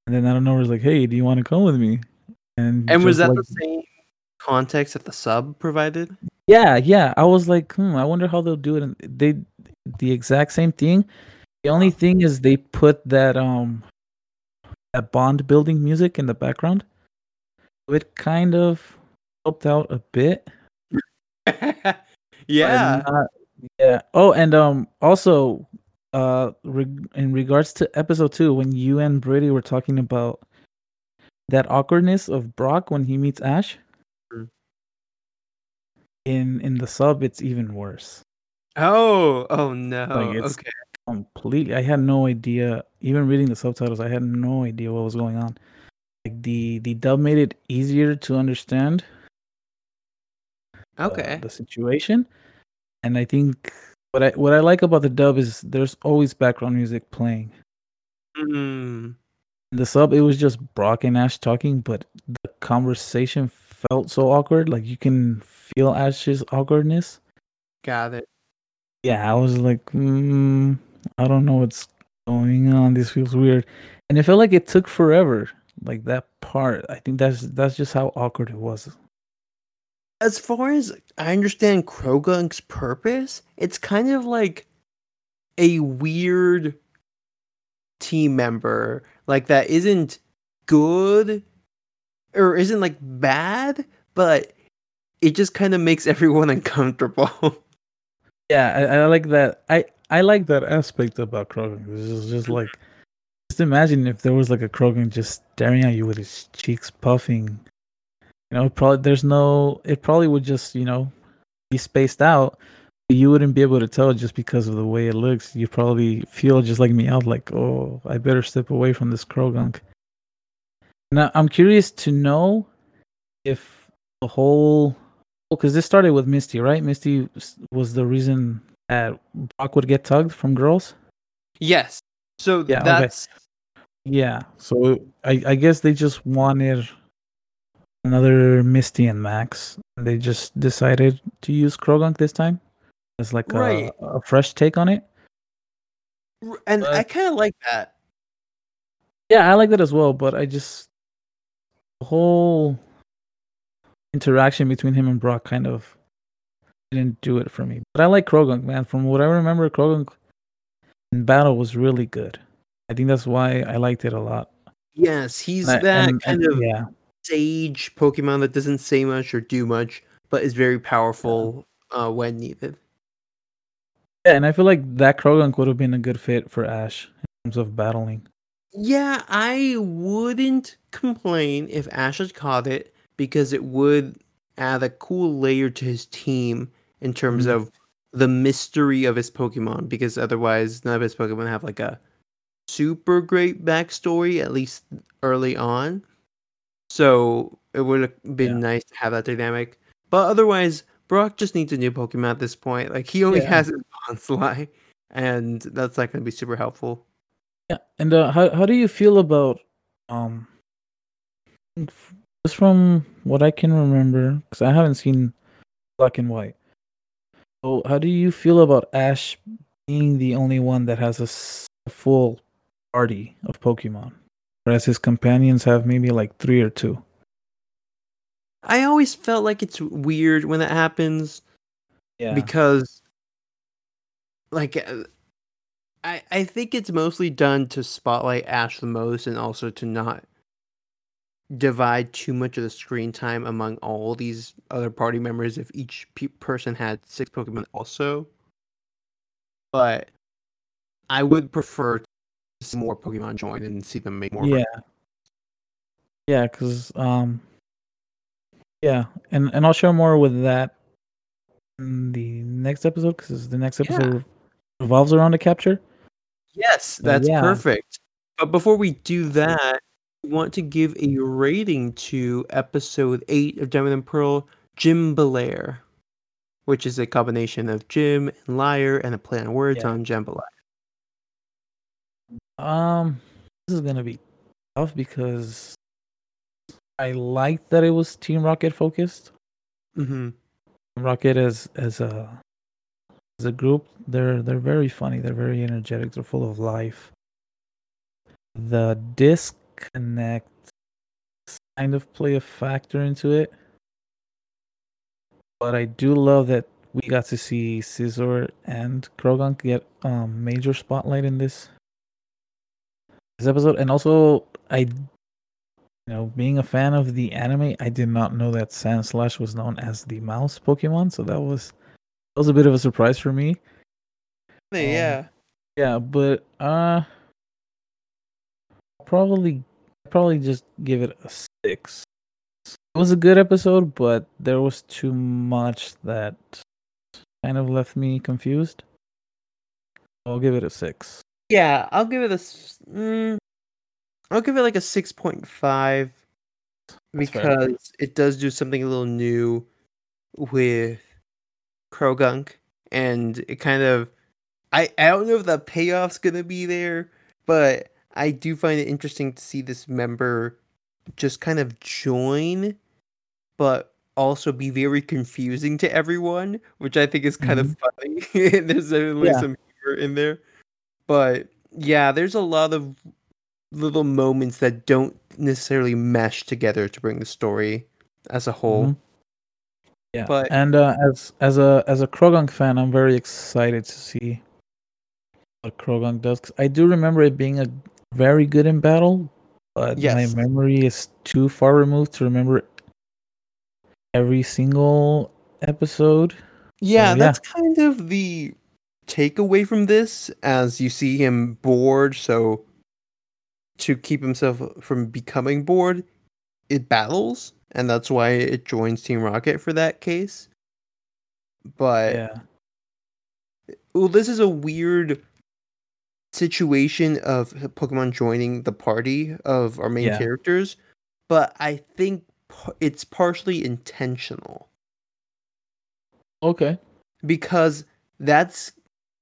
[SPEAKER 2] And then I don't know, it's like, hey, do you want to come with me? And
[SPEAKER 1] and was that
[SPEAKER 2] like,
[SPEAKER 1] the same context that the sub provided?
[SPEAKER 2] Yeah, yeah. I was like, hmm, I wonder how they'll do it. And they the exact same thing. The only thing is they put that um that bond building music in the background. It kind of helped out a bit.
[SPEAKER 1] yeah.
[SPEAKER 2] not- yeah. Oh, and um also uh reg- in regards to episode 2 when you and Brady were talking about that awkwardness of Brock when he meets Ash. In in the sub it's even worse.
[SPEAKER 1] Oh, oh no.
[SPEAKER 2] Like, it's-
[SPEAKER 1] okay.
[SPEAKER 2] completely i had no idea even reading the subtitles i had no idea what was going on like the the dub made it easier to understand uh,
[SPEAKER 1] Okay.
[SPEAKER 2] the situation and i think what i what i like about the dub is there's always background music playing
[SPEAKER 1] Mm.
[SPEAKER 2] the sub it was just brock and ash talking but the conversation felt so awkward like you can feel ash's awkwardness
[SPEAKER 1] Got it.
[SPEAKER 2] yeah, I was like, mm, I don't know what's going on. This feels weird, and it felt like it took forever. Like that part, I think that's that's just how awkward it was.
[SPEAKER 1] as far as I understand Croagunk's purpose, it's kind of like a weird team member, like that isn't good or isn't like bad, but it just kind of makes everyone uncomfortable.
[SPEAKER 2] Yeah, I, I like that. I I like that aspect about Croagunk. It's just, just mm. like, just imagine if there was like a Croagunk just staring at you with his cheeks puffing. You know, probably there's no. It probably would just you know be spaced out. You wouldn't be able to tell just because of the way it looks. You probably feel just like me out, like, oh, I better step away from this Croagunk. Now, I'm curious to know if the whole Oh, because this started with Misty, right? Misty was the reason that Brock would get tugged from girls.
[SPEAKER 1] yes. So
[SPEAKER 2] Yeah, okay.
[SPEAKER 1] that's
[SPEAKER 2] Yeah. So I, I guess they just wanted another Misty and Max. They just decided to use Croagunk this time as like
[SPEAKER 1] Right.
[SPEAKER 2] a, a fresh take on it.
[SPEAKER 1] r- and I kind of like that.
[SPEAKER 2] Yeah, I like that as well, but I just the whole interaction between him and Brock kind of didn't do it for me. But I like Croagunk, man. From what I remember, Croagunk in battle was really good. I think that's why I liked it a lot.
[SPEAKER 1] Yes, he's
[SPEAKER 2] And
[SPEAKER 1] that
[SPEAKER 2] and-
[SPEAKER 1] kind
[SPEAKER 2] and-
[SPEAKER 1] of
[SPEAKER 2] yeah,
[SPEAKER 1] sage Pokemon that doesn't say much or do much, but is very powerful uh, when needed.
[SPEAKER 2] yeah, and I feel like that Croagunk would have been a good fit for Ash in terms of battling.
[SPEAKER 1] Yeah, I wouldn't complain if Ash had caught it because it would add a cool layer to his team in terms
[SPEAKER 2] Mhm.
[SPEAKER 1] of the mystery of his Pokemon, because otherwise none of his Pokemon have like a super great backstory, at least early on. So it would have been
[SPEAKER 2] Yeah.
[SPEAKER 1] nice to have that dynamic. But otherwise, Brock just needs a new Pokemon at this point. Like he only
[SPEAKER 2] Yeah.
[SPEAKER 1] has his Bonsly, and that's not going to be super helpful.
[SPEAKER 2] Yeah, and uh, how how do you feel about um just from what I can remember because I haven't seen Black and White. So how do you feel about Ash being the only one that has a, s- a full party of Pokemon, whereas his companions have maybe like three or two?
[SPEAKER 1] I always felt like it's weird when that happens.
[SPEAKER 2] Yeah,
[SPEAKER 1] because like uh, I I think it's mostly done to spotlight Ash the most and also to not divide too much of the screen time among all these other party members if each pe- person had six Pokemon also. But I would prefer to see more Pokemon join and see them make more.
[SPEAKER 2] yeah, yeah. Because um, yeah, and and I'll share more with that in the next episode because the next
[SPEAKER 1] Yeah.
[SPEAKER 2] episode revolves around the capture.
[SPEAKER 1] Yes, that's
[SPEAKER 2] yeah.
[SPEAKER 1] perfect. But before we do that, want to give a rating to episode 8 of Diamond and Pearl, Gymbaliar, which is a combination of Gym and Liar and a play on words
[SPEAKER 2] Yeah.
[SPEAKER 1] on Jambalaya.
[SPEAKER 2] Um, this is gonna be tough because I like that it was Team Rocket focused.
[SPEAKER 1] Mm-hmm.
[SPEAKER 2] Rocket as as a as a group, they're they're very funny. They're very energetic. They're full of life. The disconnect kind of play a factor into it, but I do love that we got to see Scizor and Croagunk get um major spotlight in this this episode, and also I, you know, being a fan of the anime, I did not know that Sandslash was known as the mouse Pokemon, so that was that was a bit of a surprise for me.
[SPEAKER 1] yeah.
[SPEAKER 2] Yeah, but uh, probably probably just give it a six. It was a good episode, but there was too much that kind of left me confused. I'll give it a six.
[SPEAKER 1] Yeah, I'll give it a. Mm, I'll give it like a 6.5 because it does do something a little new with Croagunk, and it kind of I I don't know if the payoff's gonna be there, but I do find it interesting to see this member just kind of join, but also be very confusing to everyone, which I think is kind of funny. there's definitely
[SPEAKER 2] Yeah.
[SPEAKER 1] some humor in there, but yeah, there's a lot of little moments that don't necessarily mesh together to bring the story as a whole.
[SPEAKER 2] Mhm. Yeah,
[SPEAKER 1] But-
[SPEAKER 2] and uh, as as a as a Croagunk fan, I'm very excited to see what Croagunk does. 'cause I do remember it being a very good in battle, but
[SPEAKER 1] Yes.
[SPEAKER 2] my memory is too far removed to remember every single episode.
[SPEAKER 1] Yeah,
[SPEAKER 2] So, yeah.
[SPEAKER 1] that's kind of the takeaway from this as you see him bored, so to keep himself from becoming bored, it battles, and that's why it joins Team Rocket for that case. But
[SPEAKER 2] Yeah,
[SPEAKER 1] well, this is a weird situation of Pokemon joining the party of our main
[SPEAKER 2] Yeah.
[SPEAKER 1] characters, but I think it's partially intentional.
[SPEAKER 2] okay.
[SPEAKER 1] because that's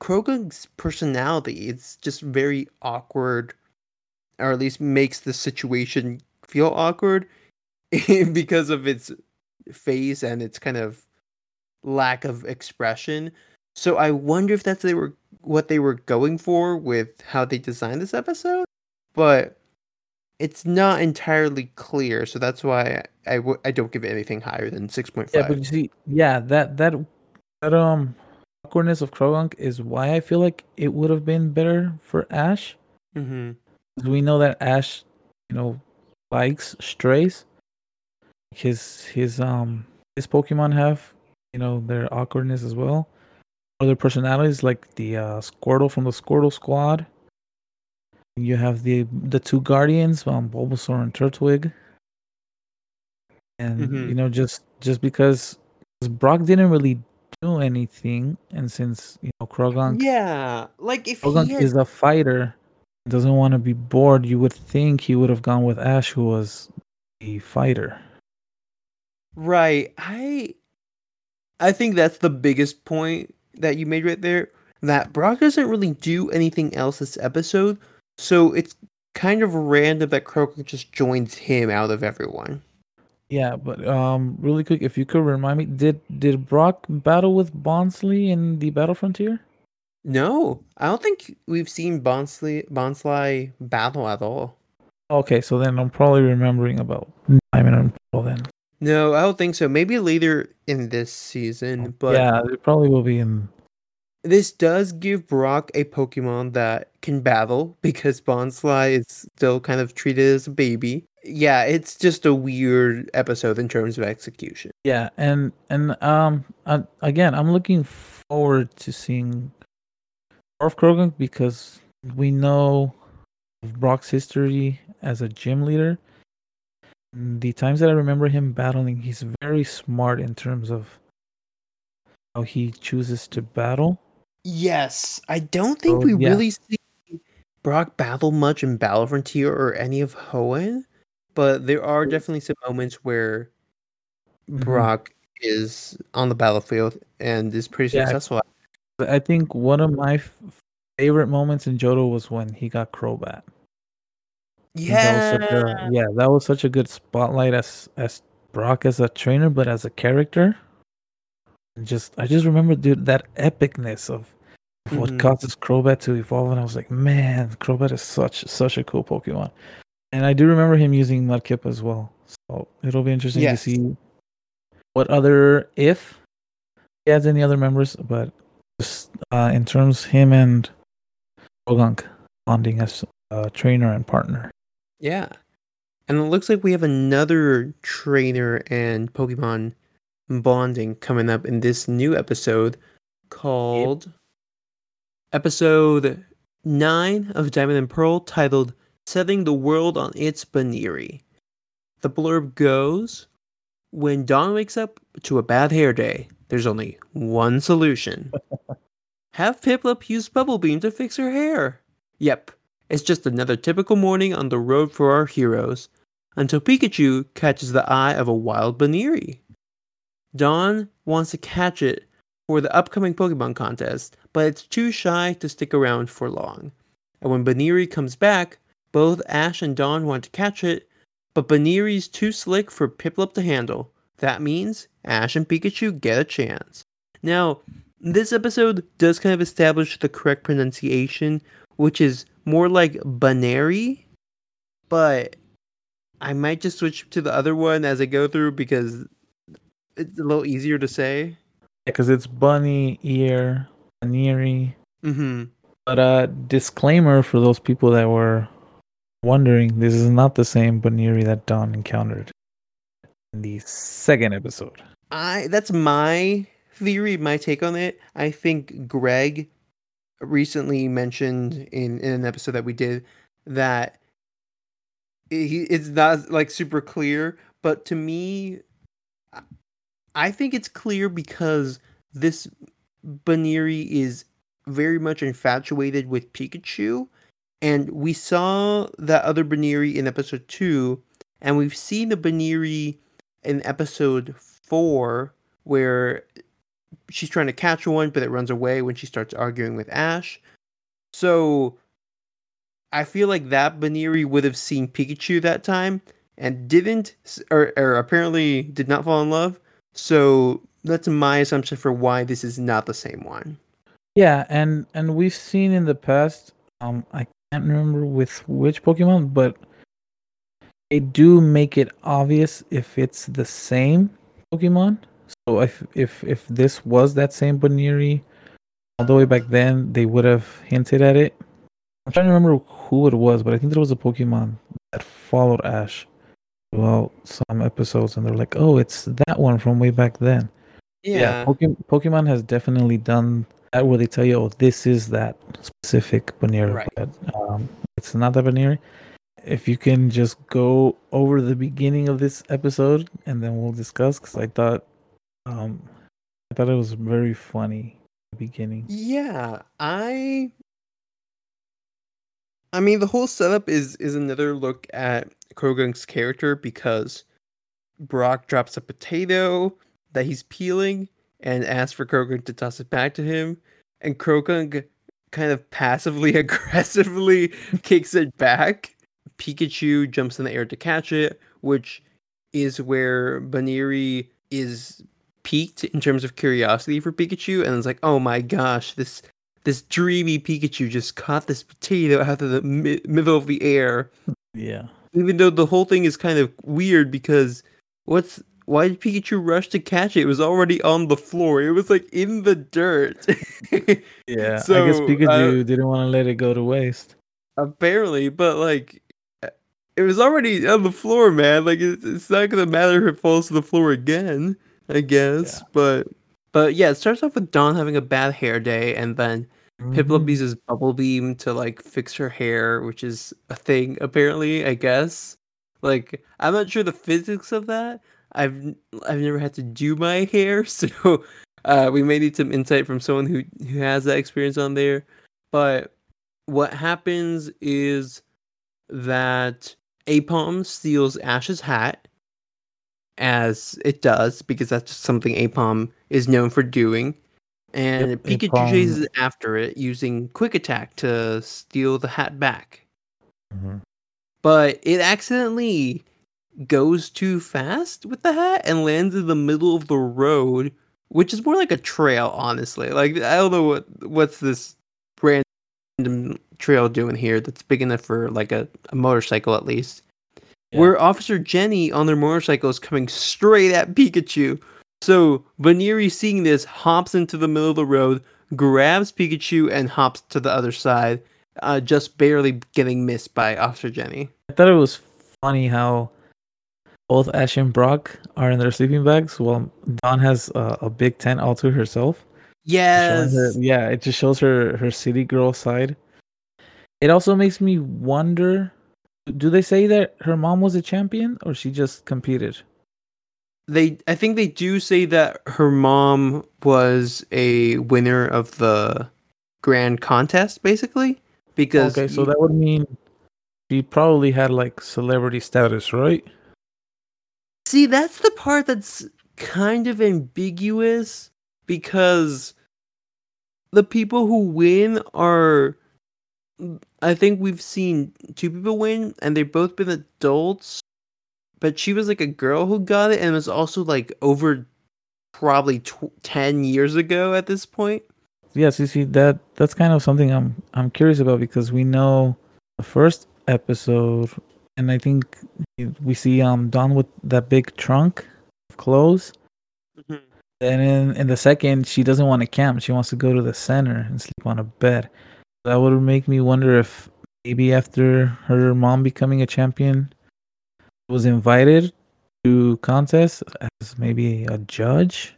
[SPEAKER 1] Croagunk's personality. It's just very awkward, or at least makes the situation feel awkward because of its face and its kind of lack of expression. So I wonder if that's they were what they were going for with how they designed this episode, but it's not entirely clear. So that's why I, I, w- I don't give it anything higher than six point five.
[SPEAKER 2] Yeah, but you see, yeah, that that that um awkwardness of Croagunk is why I feel like it would have been better for Ash.
[SPEAKER 1] mm-hmm.
[SPEAKER 2] we know that Ash, you know, likes strays. His his um his Pokemon have, you know, their awkwardness as well. Other personalities like the uh, Squirtle from the Squirtle Squad. You have the the two Guardians, um, Bulbasaur and Turtwig. and
[SPEAKER 1] Mhm.
[SPEAKER 2] you know just just because Brock didn't really do anything, and since you know Croagunk
[SPEAKER 1] Yeah, like if he had
[SPEAKER 2] is a fighter, doesn't want to be bored, you would think he would have gone with Ash, who was a fighter.
[SPEAKER 1] Right. I I think that's the biggest point that you made right there. That Brock doesn't really do anything else this episode, so it's kind of random that Croagunk just joins him out of everyone.
[SPEAKER 2] Yeah, but um, really quick, if you could remind me, did did Brock battle with Bonsly in the Battle Frontier?
[SPEAKER 1] No, I don't think we've seen Bonsley Bonsly battle at all.
[SPEAKER 2] Okay, so then I'm probably remembering about Diamond and Pearl then.
[SPEAKER 1] No, I don't think so. Maybe later in this season, but
[SPEAKER 2] yeah, it probably will be in.
[SPEAKER 1] this does give Brock a Pokemon that can battle because Bonsly is still kind of treated as a baby. Yeah, it's just a weird episode in terms of execution.
[SPEAKER 2] Yeah, and and um, uh, again, I'm looking forward to seeing Orf Croagunk because we know of Brock's history as a gym leader. The times that I remember him battling, he's very smart in terms of how he chooses to battle.
[SPEAKER 1] Yes, I don't think
[SPEAKER 2] So,
[SPEAKER 1] we
[SPEAKER 2] yeah.
[SPEAKER 1] really see Brock battle much in Battle Frontier or any of Hoenn, but there are definitely some moments where
[SPEAKER 2] Mhm.
[SPEAKER 1] Brock is on the battlefield and is pretty
[SPEAKER 2] Yeah.
[SPEAKER 1] successful.
[SPEAKER 2] I think one of my f- favorite moments in Johto was when he got Crobat. Think that
[SPEAKER 1] Yeah,
[SPEAKER 2] a, yeah, that was such a good spotlight as as Brock as a trainer, but as a character. And just I just remember, dude, that epicness of, what
[SPEAKER 1] Mhm.
[SPEAKER 2] causes Crobat to evolve, and I was like, man, Crobat is such such a cool Pokemon. And I do remember him using Mudkip as well. So it'll be interesting
[SPEAKER 1] Yes.
[SPEAKER 2] to see what other if he has any other members, but just uh, in terms him and Croagunk bonding as a trainer and partner.
[SPEAKER 1] Yeah. And it looks like we have another trainer and Pokemon bonding coming up in this new episode called episode 9 of Diamond and Pearl titled Setting the World on Its Buneary. The blurb goes When Dawn wakes up to a bad hair day, there's only one solution. Have Piplup use Bubble Beam to fix her hair. Yep, it's just another typical morning on the road for our heroes, until Pikachu catches the eye of a wild Buneary. Dawn wants to catch it for the upcoming Pokemon contest, but it's too shy to stick around for long. And when Buneary comes back, both Ash and Dawn want to catch it, but Buneary's too slick for Piplup to handle. That means Ash and Pikachu get a chance. Now, this episode does kind of establish the correct pronunciation, which is more like Buneary, but I might just switch to the other one as I go through because it's a little easier to say.
[SPEAKER 2] Because it's bunny, ear, Buneary.
[SPEAKER 1] Mm-hmm.
[SPEAKER 2] But uh disclaimer for those people that were wondering, this is not the same Buneary that Dawn encountered in the second episode.
[SPEAKER 1] I that's my theory, my take on it. I think Greg recently mentioned in, in an episode that we did that he it's not like super clear, but to me I- think it's clear because this Buneary is very much infatuated with Pikachu and we saw that other Buneary in episode 2 and we've seen the Buneary in episode 4 where she's trying to catch one but it runs away when she starts arguing with Ash. So I feel like that Buneary would have seen Pikachu that time and didn't or, or apparently did not fall in love. So that's my assumption for why this is not the same one.
[SPEAKER 2] Yeah, and and we've seen in the past, um, I can't remember with which Pokemon, but they do make it obvious if it's the same Pokemon. So if if if this was that same Buneary, all the way back then, they would have hinted at it. I'm trying to remember who it was, but I think there was a Pokemon that followed Ash throughout some episodes, and they're like, "Oh, it's that one from way back then."
[SPEAKER 1] Yeah.
[SPEAKER 2] Pokemon, Pokemon has definitely done that where they tell you, oh, this is that specific Buneary,
[SPEAKER 1] Right.
[SPEAKER 2] but um, it's not that Buneary. if you can just go over the beginning of this episode and then we'll discuss because I thought um I thought it was very funny the beginning.
[SPEAKER 1] Yeah, I I mean the whole setup is is another look at Croagunk's character because Brock drops a potato that he's peeling and asks for Croagunk to toss it back to him and Croagunk kind of passively aggressively kicks it back. Pikachu jumps in the air to catch it, which is where Buneary is peaked in terms of curiosity for Pikachu, and it's like, oh my gosh, this this dreamy Pikachu just caught this potato out of the mi- middle of the air.
[SPEAKER 2] Yeah.
[SPEAKER 1] Even though the whole thing is kind of weird because what's why did Pikachu rush to catch it? It was already on the floor. It was like in the dirt.
[SPEAKER 2] Yeah.
[SPEAKER 1] So, I
[SPEAKER 2] guess Pikachu
[SPEAKER 1] uh,
[SPEAKER 2] didn't want to let it go to waste.
[SPEAKER 1] Apparently, but like it was already on the floor, man. Like it's, it's not gonna matter if it falls to the floor again, I guess.
[SPEAKER 2] Yeah.
[SPEAKER 1] But but yeah, it starts off with Dawn having a bad hair day, and then Piplup
[SPEAKER 2] Mhm.
[SPEAKER 1] uses Bubble Beam to like fix her hair, which is a thing apparently. I guess. Like I'm not sure the physics of that. I've I've never had to do my hair, so uh, we may need some insight from someone who who has that experience on there. But what happens is that Aipom steals Ash's hat, as it does, because that's just something Aipom is known for doing. And
[SPEAKER 2] Yep,
[SPEAKER 1] Pikachu chases after it using Quick Attack to steal the hat back.
[SPEAKER 2] Mhm.
[SPEAKER 1] But it accidentally goes too fast with the hat and lands in the middle of the road, which is more like a trail, honestly. Like I don't know what what's this random trail doing here that's big enough for like a, a motorcycle at least.
[SPEAKER 2] Yeah.
[SPEAKER 1] Where Officer Jenny on their motorcycle is coming straight at Pikachu. So Buneary seeing this hops into the middle of the road, grabs Pikachu and hops to the other side, uh, just barely getting missed by Officer Jenny.
[SPEAKER 2] I thought it was funny how both Ash and Brock are in their sleeping bags while Dawn has a, a big tent all to herself.
[SPEAKER 1] Yes.
[SPEAKER 2] her- yeah, it just shows her her city girl side. It also makes me wonder do they say that her mom was a champion or she just competed?
[SPEAKER 1] They I think they do say that her mom was a winner of the grand contest basically because
[SPEAKER 2] Okay, so that would mean she probably had like celebrity status, right?
[SPEAKER 1] See, that's the part that's kind of ambiguous because the people who win are I think we've seen two people win and they've both been adults. But she was like a girl who got it and it was also like over probably tw- 10 years ago at this point.
[SPEAKER 2] Yes, you see that that's kind of something I'm I'm curious about because we know the first episode and I think we see um Dawn with that big trunk of clothes. And in, in the second, she doesn't want to camp. She wants to go to the center and sleep on a bed. That would make me wonder if maybe after her mom becoming a champion was invited to contest as maybe a judge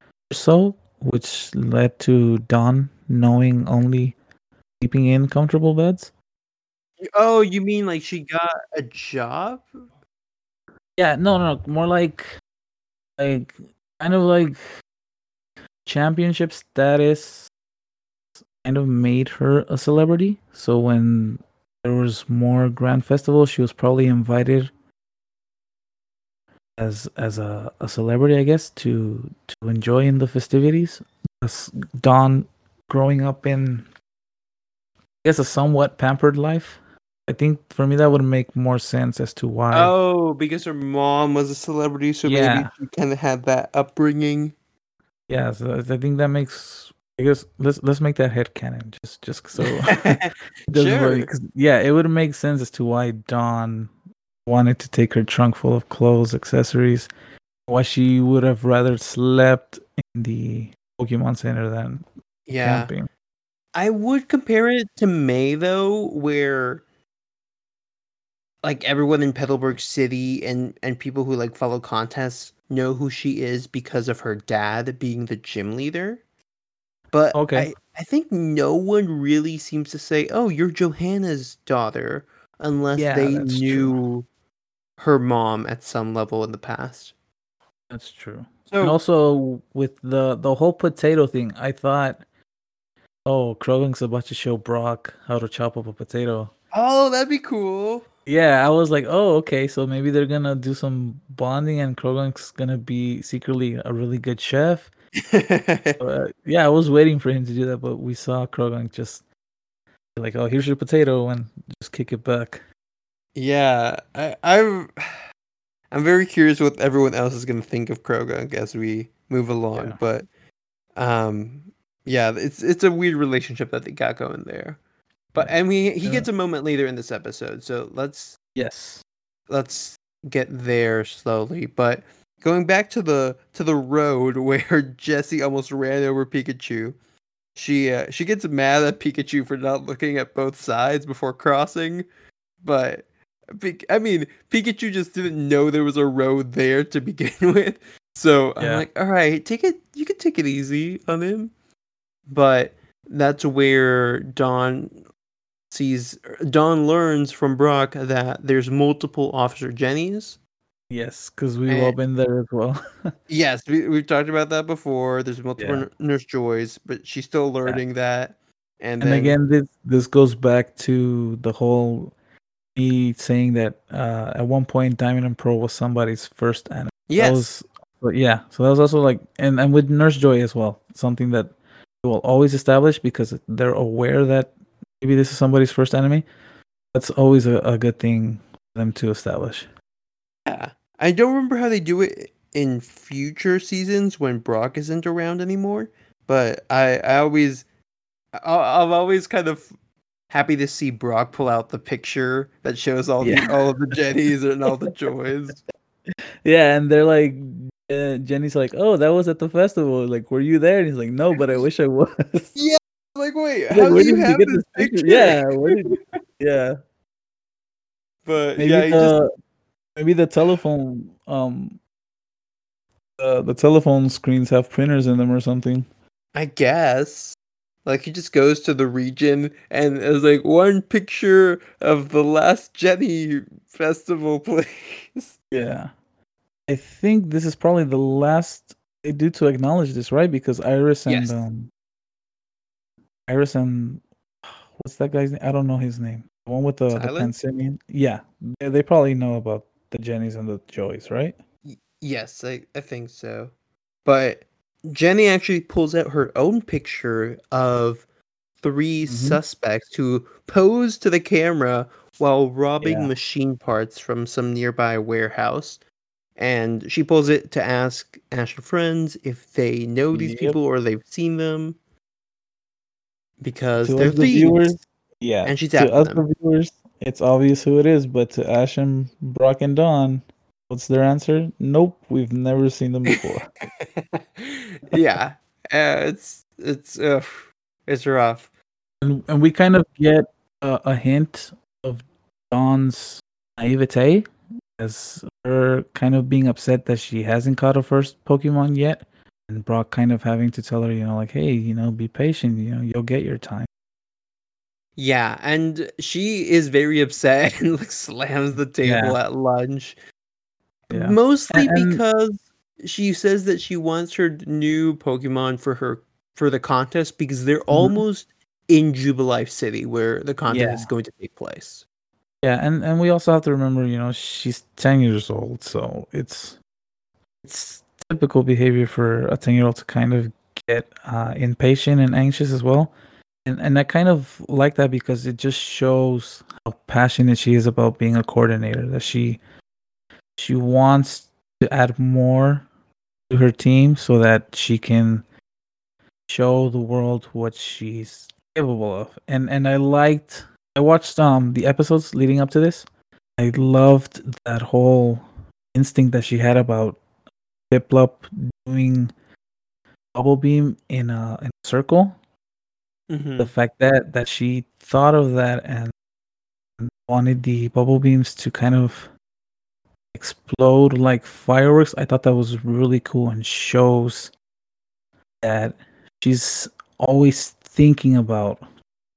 [SPEAKER 2] or so, which led to Dawn knowing only sleeping in comfortable beds.
[SPEAKER 1] Oh, you mean like she got a job?
[SPEAKER 2] Yeah, no, no, no, more like, like, kind of like championship status kind of made her a celebrity. So when there was more grand festivals, she was probably invited as as a, a celebrity, I guess, to to enjoy in the festivities. As Dawn growing up in, I guess, a somewhat pampered life. I think for me that would make more sense as to why.
[SPEAKER 1] Oh, because her mom was a celebrity, so maybe she kind of had that upbringing.
[SPEAKER 2] Yeah, so I think that makes. I guess let's let's make that head canon just just so.
[SPEAKER 1] Sure.
[SPEAKER 2] yeah, it would make sense as to why Dawn wanted to take her trunk full of clothes, accessories, why she would have rather slept in the Pokemon Center than
[SPEAKER 1] yeah.
[SPEAKER 2] camping.
[SPEAKER 1] I would compare it to May though, where like everyone in Petalburg City and and people who like follow contests know who she is because of her dad being the gym leader. But
[SPEAKER 2] Okay.
[SPEAKER 1] I, I think no one really seems to say, "Oh, you're Johanna's daughter," unless
[SPEAKER 2] Yeah,
[SPEAKER 1] they knew
[SPEAKER 2] true.
[SPEAKER 1] her mom at some level in the past.
[SPEAKER 2] That's true.
[SPEAKER 1] So
[SPEAKER 2] And also with the the whole potato thing, I thought, oh, Croagunk's about to show Brock how to chop up a potato.
[SPEAKER 1] Oh, that'd be cool.
[SPEAKER 2] Yeah, I was like, oh, okay, so maybe they're gonna do some bonding, and Croagunk's gonna be secretly a really good chef. But yeah, I was waiting for him to do that, but we saw Croagunk just like, oh, here's your potato, and just kick it back.
[SPEAKER 1] yeah, I, I'm. I'm very curious what everyone else is going to think of Croagunk as we move along.
[SPEAKER 2] Yeah.
[SPEAKER 1] But, um, yeah, it's it's a weird relationship that they got going there. But and we he gets a moment later in this episode, so let's
[SPEAKER 2] Yes.
[SPEAKER 1] let's get there slowly. But going back to the to the road where Jessie almost ran over Pikachu, she uh, she gets mad at Pikachu for not looking at both sides before crossing. But I mean, Pikachu just didn't know there was a road there to begin with. So I'm like, all right, take it. You can take it easy on him. But that's where Dawn sees Dawn learns from Brock that there's multiple Officer Jennies.
[SPEAKER 2] Yes, because we've all been there as well.
[SPEAKER 1] Yes, we, we've talked about that before. There's multiple
[SPEAKER 2] Yeah.
[SPEAKER 1] Nurse Joys, but she's still learning that. And,
[SPEAKER 2] and
[SPEAKER 1] then,
[SPEAKER 2] again this this goes back to the whole me saying that uh at one point diamond and pearl was somebody's first anime
[SPEAKER 1] yes,
[SPEAKER 2] that was but yeah so that was also like and and with nurse joy as well something that they will always establish because they're aware that maybe this is somebody's first anime that's always a, a good thing for them to establish
[SPEAKER 1] yeah. I don't remember how they do it in future seasons when Brock isn't around anymore, but I, I always, I, I'm always kind of happy to see Brock pull out the picture that shows all
[SPEAKER 2] Yeah.
[SPEAKER 1] the all of the Jennies and all the Joys.
[SPEAKER 2] yeah and they're like uh, jenny's like oh that was at the festival like were you there and he's like no but i wish i was Yeah,
[SPEAKER 1] Like, wait,
[SPEAKER 2] Like,
[SPEAKER 1] how do you have this picture?
[SPEAKER 2] Yeah, where did yeah.
[SPEAKER 1] but
[SPEAKER 2] Maybe
[SPEAKER 1] yeah,
[SPEAKER 2] the
[SPEAKER 1] just
[SPEAKER 2] maybe the telephone um uh, the telephone screens have printers in them or something.
[SPEAKER 1] I guess. Like he just goes to the region and is like one picture of the last Jenny festival, please.
[SPEAKER 2] Yeah. I think this is probably the last they do to acknowledge this, right? Because Iris and
[SPEAKER 1] Yes.
[SPEAKER 2] um Iris and what's that guy's name? I don't know his name. The one with the, the
[SPEAKER 1] Silence?
[SPEAKER 2] Yeah. They, they probably know about the Jennies and the Joys, right?
[SPEAKER 1] Y- yes, I, I think so. But Jenny actually pulls out her own picture of 3
[SPEAKER 2] Mhm.
[SPEAKER 1] suspects who pose to the camera while robbing
[SPEAKER 2] Yeah.
[SPEAKER 1] machine parts from some nearby warehouse. And she pulls it to ask Ash and friends if they know these
[SPEAKER 2] Yep.
[SPEAKER 1] people or they've seen them. Because
[SPEAKER 2] To
[SPEAKER 1] they're
[SPEAKER 2] the
[SPEAKER 1] thieves.
[SPEAKER 2] viewers, yeah.
[SPEAKER 1] And she's
[SPEAKER 2] to us,
[SPEAKER 1] them.
[SPEAKER 2] the viewers, it's obvious who it is, but to Ash and Brock and Dawn, what's their answer? Nope, we've never seen them before.
[SPEAKER 1] yeah, uh, it's it's uh, it's rough.
[SPEAKER 2] and, and we kind of get a, a hint of Dawn's naivete as her kind of being upset that she hasn't caught her first Pokemon yet, and Brock kind of having to tell her, you know, like, hey, you know, be patient, you know, you'll get your time.
[SPEAKER 1] Yeah, and she is very upset and like slams the table
[SPEAKER 2] Yeah.
[SPEAKER 1] at lunch.
[SPEAKER 2] Yeah.
[SPEAKER 1] Mostly
[SPEAKER 2] And-
[SPEAKER 1] because she says that she wants her new Pokemon for her for the contest because they're almost in Jubilife City where the contest
[SPEAKER 2] Mm-hmm. Yeah.
[SPEAKER 1] is going to take place.
[SPEAKER 2] Yeah, and and we also have to remember, you know, she's ten years old, so it's it's typical behavior for a ten year old to kind of get uh, impatient and anxious as well, and and I kind of like that because it just shows how passionate she is about being a coordinator. That she she wants to add more to her team so that she can show the world what she's capable of. And and I liked I watched um the episodes leading up to this. I loved that whole instinct that she had about Piplup doing bubble beam in a, in a circle.
[SPEAKER 1] Mhm.
[SPEAKER 2] The fact that that she thought of that and wanted the bubble beams to kind of explode like fireworks, I thought that was really cool and shows that she's always thinking about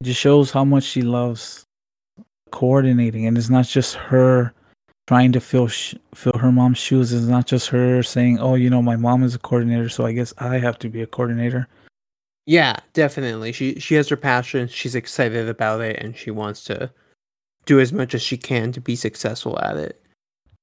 [SPEAKER 2] it just shows how much she loves coordinating, and it's not just her trying to fill sh- fill her mom's shoes. It's not just her saying, "Oh, you know, my mom is a coordinator, so I guess I have to be a coordinator."
[SPEAKER 1] Yeah, definitely. She she has her passion. She's excited about it, and she wants to do as much as she can to be successful at it.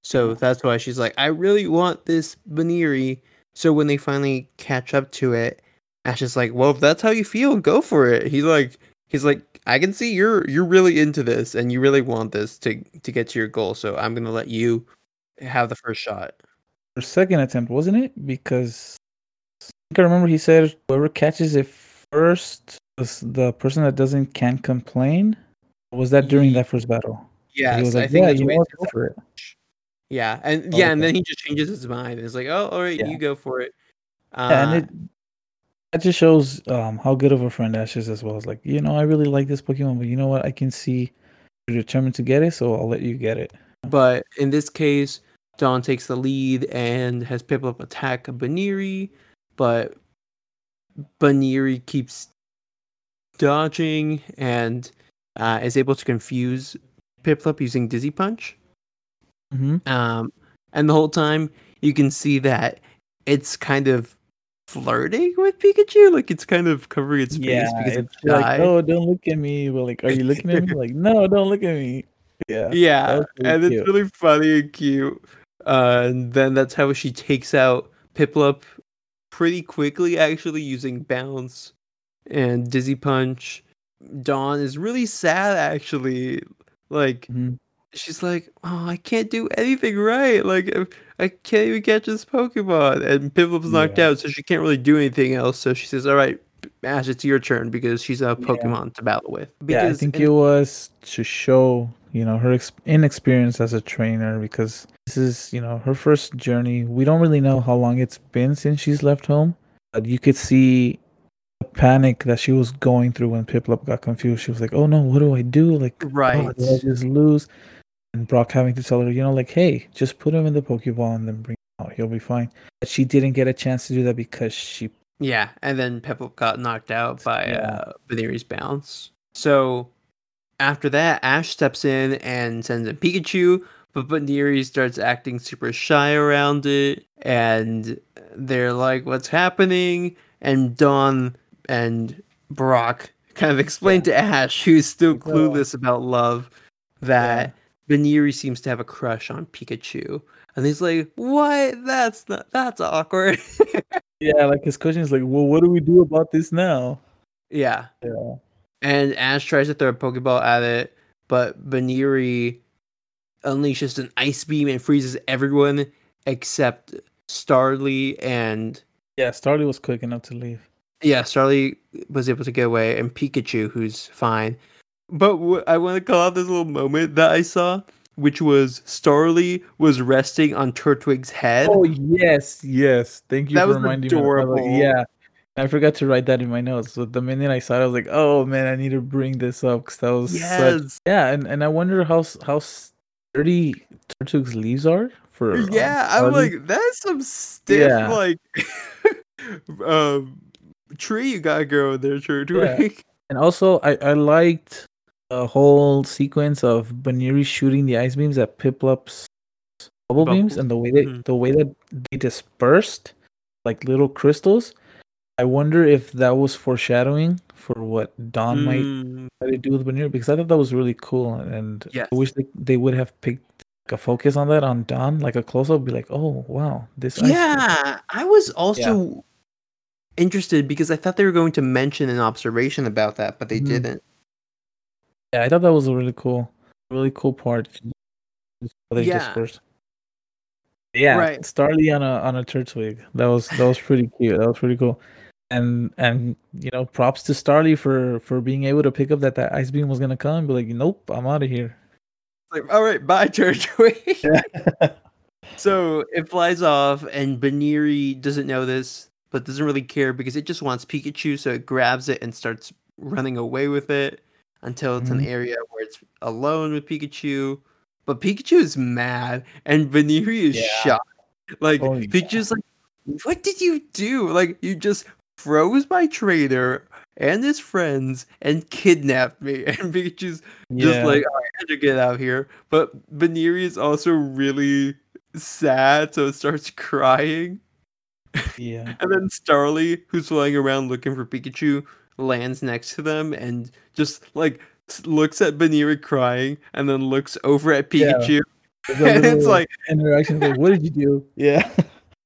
[SPEAKER 1] So mm-hmm. that's why she's like, I really want this Buneary. So when they finally catch up to it, Ash is like, Well, if that's how you feel, go for it. He's like he's like, I can see you're you're really into this and you really want this to to get to your goal. So I'm gonna let you have the first shot.
[SPEAKER 2] Her second attempt, wasn't it? Because think I remember he said whoever catches it first is the person that doesn't can't complain. Was that during that first battle? Was like,
[SPEAKER 1] I think
[SPEAKER 2] "Yeah, you know
[SPEAKER 1] he
[SPEAKER 2] what?
[SPEAKER 1] says.
[SPEAKER 2] Go for it."
[SPEAKER 1] Yeah, and
[SPEAKER 2] Oh,
[SPEAKER 1] yeah, and then he just changes his mind and is like, "Oh, all right,
[SPEAKER 2] Yeah.
[SPEAKER 1] you go for it." Uh,
[SPEAKER 2] Yeah, and it that just shows um, how good of a friend Ash is as well. It's like, you know, I really like this Pokemon, but you know what? I can see you're determined to get it, so I'll let you get it.
[SPEAKER 1] but in this case, Dawn takes the lead and has Piplup attack Buneary, but Buneary keeps dodging and uh, is able to confuse Piplup using Dizzy Punch.
[SPEAKER 2] Mm-hmm.
[SPEAKER 1] Um, and the whole time you can see that it's kind of flirting with Pikachu, like it's kind of covering its face
[SPEAKER 2] Yeah,
[SPEAKER 1] because
[SPEAKER 2] it's
[SPEAKER 1] it's
[SPEAKER 2] like, oh, don't look at me. But like, are you looking at me? Like, no, don't look at me. Yeah,
[SPEAKER 1] yeah,
[SPEAKER 2] really
[SPEAKER 1] and
[SPEAKER 2] cute.
[SPEAKER 1] it's really funny and cute. Uh, and then that's how she takes out Piplup pretty quickly, actually using bounce and dizzy punch. Dawn is really sad, actually. Like
[SPEAKER 2] Mhm.
[SPEAKER 1] she's like, "Oh, I can't do anything right. Like I- I can't even catch this Pokemon." And Piplup's knocked
[SPEAKER 2] Yeah.
[SPEAKER 1] out, so she can't really do anything else. So she says, "All right." Ash, it's your turn because she's a
[SPEAKER 2] Yeah.
[SPEAKER 1] Pokemon to battle with.
[SPEAKER 2] yeah. I think
[SPEAKER 1] in-
[SPEAKER 2] it was to show you know her ex- inexperience as a trainer because this is you know her first journey. We don't really know how long it's been since she's left home, but you could see the panic that she was going through when Piplup got confused. She was like, "Oh no, what do I do? Like, oh,
[SPEAKER 1] right.
[SPEAKER 2] did I just lose?" And Brock having to tell her, you know, like, "Hey, just put him in the Pokeball and then bring him out. He'll be fine." But she didn't get a chance to do that because she
[SPEAKER 1] Yeah, and then Piplup got knocked out by
[SPEAKER 2] Yeah.
[SPEAKER 1] uh, Buneary's bounce. So after that, Ash steps in and sends in Pikachu, but Buneary starts acting super shy around it, and they're like, "What's happening?" And Dawn and Brock kind of explain to Ash, who's still
[SPEAKER 2] uh,
[SPEAKER 1] clueless about love, that Buneary seems to have a crush on Pikachu. And he's like, "What? That's not. That's awkward."
[SPEAKER 2] Yeah, like his question is like, well, what do we do about this now?
[SPEAKER 1] yeah.
[SPEAKER 2] Yeah.
[SPEAKER 1] And Ash tries to throw a Pokeball at it, but Buneary unleashes an ice beam and freezes everyone except Starly and
[SPEAKER 2] Yeah, Starly was quick enough to leave.
[SPEAKER 1] yeah, Starly was able to get away, and Pikachu, who's fine. But wh- I want to call out this little moment that I saw, which was Starly was resting on Turtwig's head.
[SPEAKER 2] Oh yes, yes. Thank you
[SPEAKER 1] That
[SPEAKER 2] for reminding me. I was
[SPEAKER 1] adorable.
[SPEAKER 2] yeah, I forgot to write that in my notes. So the minute I saw it, I was like, oh man, I need to bring this up because that was such yeah. And and I wonder how how sturdy Turtwig's leaves are for. um,
[SPEAKER 1] yeah, I'm like, that's some stiff,
[SPEAKER 2] Yeah.
[SPEAKER 1] like, um, tree you gotta go there, Turtwig.
[SPEAKER 2] And also, I, I liked a whole sequence of Buneary shooting the ice beams at Piplup's bubble beams, and the way they
[SPEAKER 1] Mhm.
[SPEAKER 2] the way that they dispersed like little crystals. I wonder if that was foreshadowing for what might
[SPEAKER 1] Mm,
[SPEAKER 2] try to do with Buneary because I thought that was really cool, and
[SPEAKER 1] Yes.
[SPEAKER 2] I wish they, they would have picked like, a focus on that on Dawn, like a close up, be like, oh wow, this
[SPEAKER 1] yeah, I was also interested because I thought they were going to mention an observation about that, but they
[SPEAKER 2] Mhm.
[SPEAKER 1] didn't.
[SPEAKER 2] yeah, I thought that was a really cool, really cool part. They
[SPEAKER 1] Yeah.
[SPEAKER 2] dispersed. Yeah,
[SPEAKER 1] Right.
[SPEAKER 2] Starly on a on a Turtwig. That was that was pretty cute. That was pretty cool. And and you know, props to Starly for for being able to pick up that that ice beam was gonna come. And be like, nope, I'm out of here.
[SPEAKER 1] Like, all right, bye, Turtwig. So it flies off, and Buneary doesn't know this, but doesn't really care because it just wants Pikachu. So it grabs it and starts running away with it until it's an
[SPEAKER 2] Mhm.
[SPEAKER 1] area where it's alone with Pikachu. But Pikachu is mad, and Buneary is
[SPEAKER 2] Yeah.
[SPEAKER 1] shocked. Like
[SPEAKER 2] Oh, yeah.
[SPEAKER 1] Pikachu's like, "What did you do? Like you just froze my trainer. and his friends and kidnapped me. And Pikachu's
[SPEAKER 2] Yeah.
[SPEAKER 1] just like, all right, I had to get out of here. But Buneary is also really sad, so it starts crying.
[SPEAKER 2] yeah.
[SPEAKER 1] And then Starly, who's flying around looking for Pikachu, lands next to them and just like looks at Buneary crying and then looks over at Pikachu.
[SPEAKER 2] A
[SPEAKER 1] And it's like,
[SPEAKER 2] interaction like, what did you do? Yeah.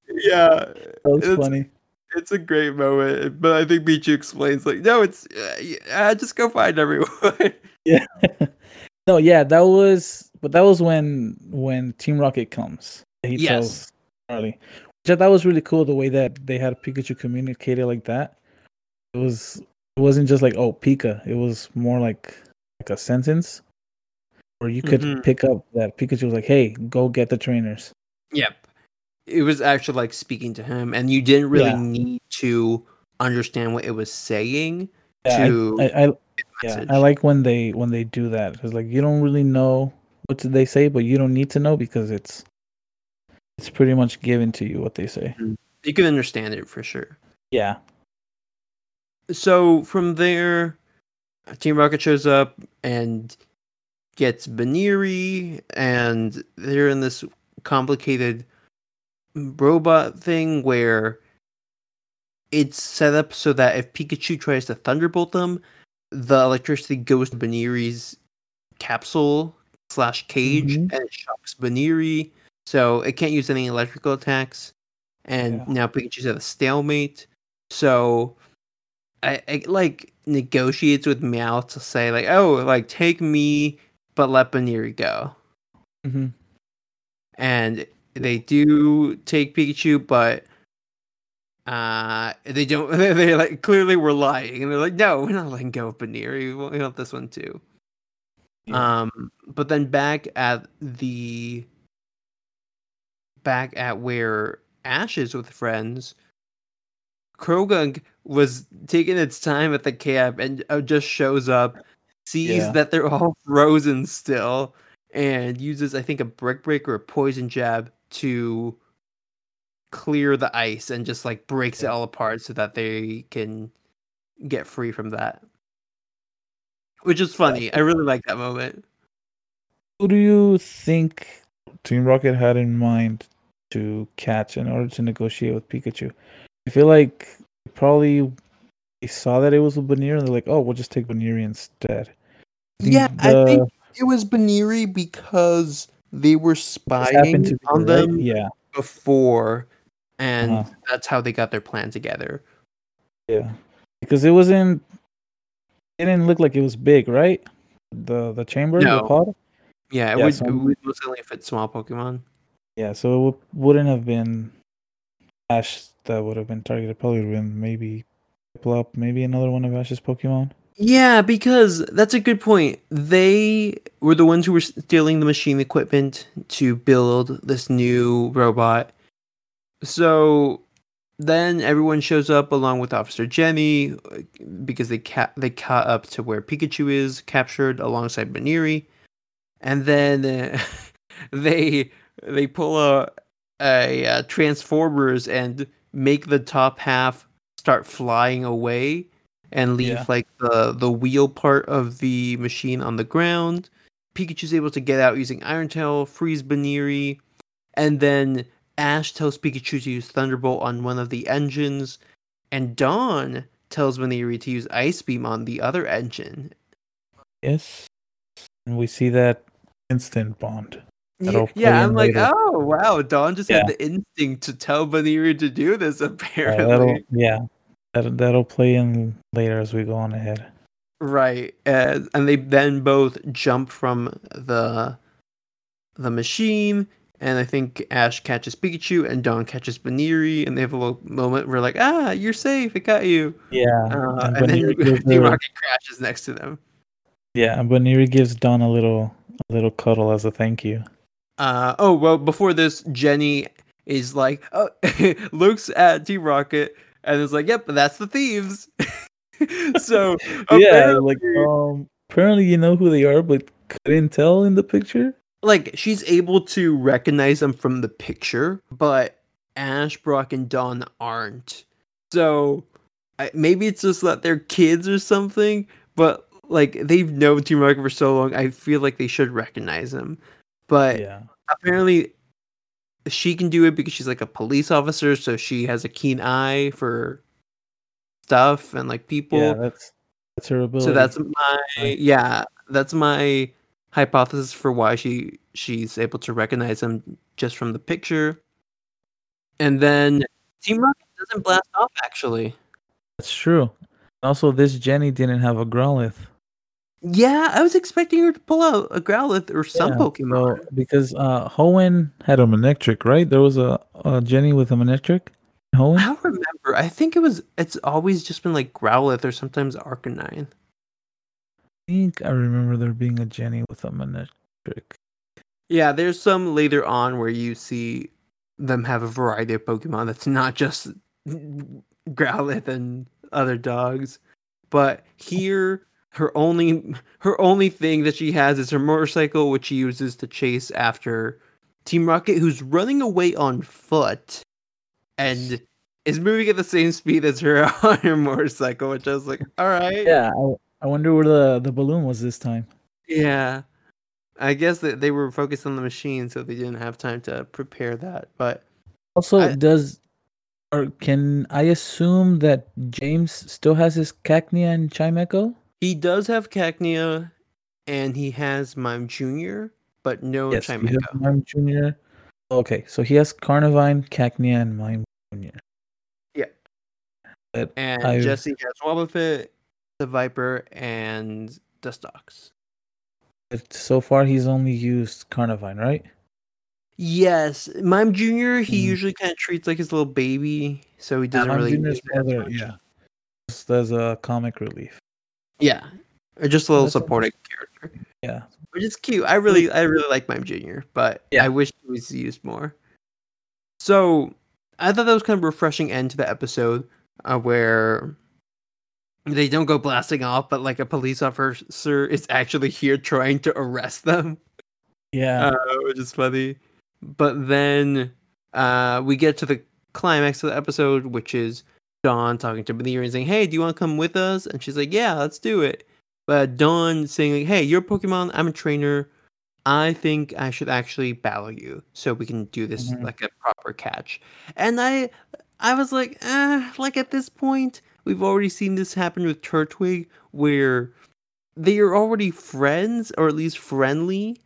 [SPEAKER 1] yeah,
[SPEAKER 2] that was
[SPEAKER 1] It's-
[SPEAKER 2] funny.
[SPEAKER 1] It's a great moment. But I think Pikachu explains, like, no, it's, uh, just go find everyone. Yeah.
[SPEAKER 2] No, yeah, that was but that was when when Team Rocket comes. He
[SPEAKER 1] Yes.
[SPEAKER 2] tells Starly. Which I thought was really cool the way that they had Pikachu communicated like that. It was it wasn't just like, oh Pika. It was more like like a sentence where you could
[SPEAKER 1] Mhm.
[SPEAKER 2] pick up that Pikachu was like, hey, go get the trainers.
[SPEAKER 1] Yep. It was actually like speaking to him, and you didn't really
[SPEAKER 2] Yeah.
[SPEAKER 1] need to understand what it was saying
[SPEAKER 2] Yeah,
[SPEAKER 1] to
[SPEAKER 2] I, I, I yeah. I like when they when they do that. It's like you don't really know what did they say, but you don't need to know because it's it's pretty much given to you what they say. Mm-hmm.
[SPEAKER 1] you can understand it for sure.
[SPEAKER 2] Yeah.
[SPEAKER 1] So from there, Team Rocket shows up and gets Buneary, and they're in this complicated robot thing where it's set up so that if Pikachu tries to thunderbolt them, the electricity goes to Buneary's capsule slash cage
[SPEAKER 2] Mhm.
[SPEAKER 1] and it shocks Buneary, so it can't use any electrical attacks. And
[SPEAKER 2] Yeah.
[SPEAKER 1] now Pikachu's at a stalemate. So I, I like negotiates with Meow to say like, oh, like take me, but let Buneary go.
[SPEAKER 2] hmm
[SPEAKER 1] And they do take Pikachu, but uh they don't. They like clearly were lying, and they're like, no, we're not letting go of Buneary. We want, this one too.
[SPEAKER 2] Yeah.
[SPEAKER 1] Um, but then back at the back at where Ash is with friends, Croagunk was taking its time at the camp and uh, just shows up, sees
[SPEAKER 2] Yeah.
[SPEAKER 1] that they're all frozen still, and uses I think a brick break or a poison jab to clear the ice and just like breaks it all apart so that they can get free from that. Which is funny. I really like that moment.
[SPEAKER 2] Who do you think Team Rocket had in mind to catch in order to negotiate with Pikachu? I feel like probably they saw that it was a Buneary and they're like, oh, we'll just take Buneary instead. think
[SPEAKER 1] Yeah, I think it was Buneary because they were spying on them
[SPEAKER 2] Yeah,
[SPEAKER 1] before, and
[SPEAKER 2] Uh-huh.
[SPEAKER 1] that's how they got their plan together.
[SPEAKER 2] yeah. Because it wasn't. It didn't look like it was big, right? The the chamber, the pod.
[SPEAKER 1] Yeah, it
[SPEAKER 2] Yeah,
[SPEAKER 1] would,
[SPEAKER 2] so
[SPEAKER 1] it would most only fit small Pokemon.
[SPEAKER 2] Yeah, so it w- wouldn't have been Ash that would have been targeted. Probably would have been maybe Piplup, maybe another one of Ash's Pokemon.
[SPEAKER 1] Yeah, because that's a good point. They were the ones who were stealing the machine equipment to build this new robot. So then everyone shows up along with Officer Jenny because they ca- they caught up to where Pikachu is captured alongside Buneary, and then uh, they they pull a, a uh, Transformers and make the top half start flying away and leave
[SPEAKER 2] Yeah.
[SPEAKER 1] like the the wheel part of the machine on the ground. Pikachu's able to get out using Iron Tail, freeze Buneary, and then Ash tells Pikachu to use Thunderbolt on one of the engines, and Dawn tells Buneary to use Ice Beam on the other engine.
[SPEAKER 2] Yes, and we see that instant bond.
[SPEAKER 1] Ye-
[SPEAKER 2] That'll play
[SPEAKER 1] Yeah, I'm like,
[SPEAKER 2] later.
[SPEAKER 1] oh wow, Dawn just
[SPEAKER 2] Yeah.
[SPEAKER 1] had the instinct to tell Buneary to do this.
[SPEAKER 2] Uh,
[SPEAKER 1] Apparently,
[SPEAKER 2] that'll yeah, that that'll play in later as we go on ahead.
[SPEAKER 1] Right, uh, and they then both jump from the the machine, and I think Ash catches Pikachu, and Dawn catches Buneary, and they have a little moment where like, ah, you're safe, it got you,
[SPEAKER 2] Yeah,
[SPEAKER 1] uh,
[SPEAKER 2] and
[SPEAKER 1] and, then
[SPEAKER 2] Buneary gives
[SPEAKER 1] Team
[SPEAKER 2] her-
[SPEAKER 1] Rocket crashes next to them.
[SPEAKER 2] yeah, and Buneary gives Dawn a little a little cuddle as a thank you.
[SPEAKER 1] Uh, oh well, before this, Jenny is like, oh, looks at Team Rocket, and it's like, yep, that's the thieves. so
[SPEAKER 2] yeah, like um, apparently you know who they are, but couldn't tell in the picture.
[SPEAKER 1] like she's able to recognize them from the picture, but Ash, Brock, and Dawn aren't. So I, maybe it's just that they're kids or something, but like they've known Team Rocket for so long, I feel like they should recognize him. But
[SPEAKER 2] Yeah.
[SPEAKER 1] apparently, she can do it because she's like a police officer, so she has a keen eye for stuff and like people.
[SPEAKER 2] Yeah, that's that's her ability.
[SPEAKER 1] so that's my yeah, that's my hypothesis for why she she's able to recognize him just from the picture. And then Team Rocket doesn't blast off actually.
[SPEAKER 2] that's true. Also, this Jenny didn't have a Growlithe.
[SPEAKER 1] Yeah, I was expecting her to pull out a Growlithe or some
[SPEAKER 2] Yeah,
[SPEAKER 1] Pokemon.
[SPEAKER 2] so- because uh, Hoenn had a Manectric, right? There was a, a Jenny with a Manectric. Hoenn.
[SPEAKER 1] I don't remember. I think it was. It's always just been like Growlithe or sometimes Arcanine.
[SPEAKER 2] I think I remember there being a Jenny with a Manectric.
[SPEAKER 1] Yeah, there's some later on where you see them have a variety of Pokemon that's not just Growlithe and other dogs. But here, her only her only thing that she has is her motorcycle, which she uses to chase after Team Rocket, who's running away on foot and is moving at the same speed as her on her motorcycle. Which I was like, all right,
[SPEAKER 2] Yeah, I, I wonder where the, the balloon was this time.
[SPEAKER 1] Yeah. I guess that they were focused on the machine, so they didn't have time to prepare that. But
[SPEAKER 2] Also,
[SPEAKER 1] I-
[SPEAKER 2] does or can I assume that James still has his Cacnea and Chimecho?
[SPEAKER 1] He does have Cacnea and he has Mime Jr., but no
[SPEAKER 2] yes, he has
[SPEAKER 1] Chimecho.
[SPEAKER 2] Mime Junior. Okay, so he has Carnivine, Cacnea, and Mime Junior.
[SPEAKER 1] Yeah.
[SPEAKER 2] But
[SPEAKER 1] And
[SPEAKER 2] I've-
[SPEAKER 1] Jesse has Wobbuffet, Seviper, and Dustox.
[SPEAKER 2] but so far he's only used Carnivine, right?
[SPEAKER 1] Yes, Mime Jr. He
[SPEAKER 2] Mhm.
[SPEAKER 1] usually kind of treats like his little baby, so he doesn't
[SPEAKER 2] Mime
[SPEAKER 1] really.
[SPEAKER 2] Junior's
[SPEAKER 1] as
[SPEAKER 2] mother,
[SPEAKER 1] much.
[SPEAKER 2] yeah, just as a comic relief.
[SPEAKER 1] Yeah, or just a little
[SPEAKER 2] That's
[SPEAKER 1] supporting character.
[SPEAKER 2] Yeah,
[SPEAKER 1] which is cute. I really, I really like Mime Junior, but
[SPEAKER 2] Yeah.
[SPEAKER 1] I wish he was used more. So I thought that was kind of a refreshing end to the episode, uh, where they don't go blasting off, but like a police officer is actually here trying to arrest them,
[SPEAKER 2] yeah.
[SPEAKER 1] uh, which is funny. But then uh, we get to the climax of the episode, which is Dawn talking to Maneater and saying, "Hey, do you want to come with us?" And she's like, "Yeah, let's do it." But Dawn saying, like, "Hey, you're a Pokemon. I'm a trainer. I think I should actually battle you so we can do this
[SPEAKER 2] Mhm.
[SPEAKER 1] like a proper catch." And I, I was like, eh, like at this point, we've already seen this happen with Turtwig, where they are already friends or at least friendly,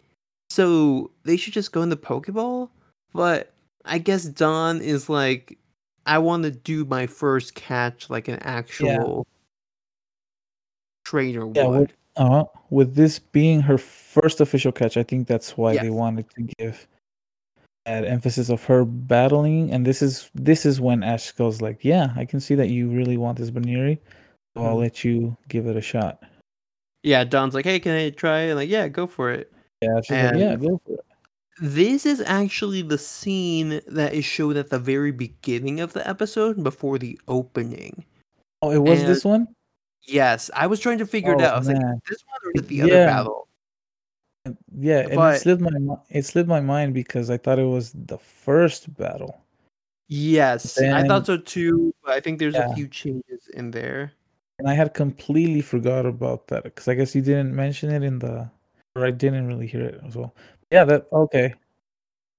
[SPEAKER 1] so they should just go in the Pokeball. But I guess Dawn is like, I want to do my first catch like an actual trainer
[SPEAKER 2] Yeah,
[SPEAKER 1] would.
[SPEAKER 2] with, uh, with this being her first official catch, I think that's why they wanted to give that emphasis of her battling. And this is this is when Ash goes like, "Yeah, I can see that you really want this Buneary, so I'll
[SPEAKER 1] Mhm.
[SPEAKER 2] let you give it a shot."
[SPEAKER 1] Yeah, Dawn's like, hey, can I try? And like, yeah, go for it.
[SPEAKER 2] Yeah, she's like, "Yeah, go for it."
[SPEAKER 1] This is actually the scene that is shown at the very beginning of the episode before the opening.
[SPEAKER 2] Oh, it was
[SPEAKER 1] and-
[SPEAKER 2] this one.
[SPEAKER 1] Yes, I was trying to figure it
[SPEAKER 2] Oh,
[SPEAKER 1] out. I was like,
[SPEAKER 2] man.
[SPEAKER 1] this one or is it the
[SPEAKER 2] Yeah.
[SPEAKER 1] other battle?
[SPEAKER 2] Yeah, and
[SPEAKER 1] but-
[SPEAKER 2] it slipped my it slipped my mind because I thought it was the first battle.
[SPEAKER 1] Yes, I thought so too. But I think there's
[SPEAKER 2] Yeah.
[SPEAKER 1] a few changes in there.
[SPEAKER 2] And I had completely forgot about that because I guess you didn't mention it in the, or I didn't really hear it as well. Yeah, that okay.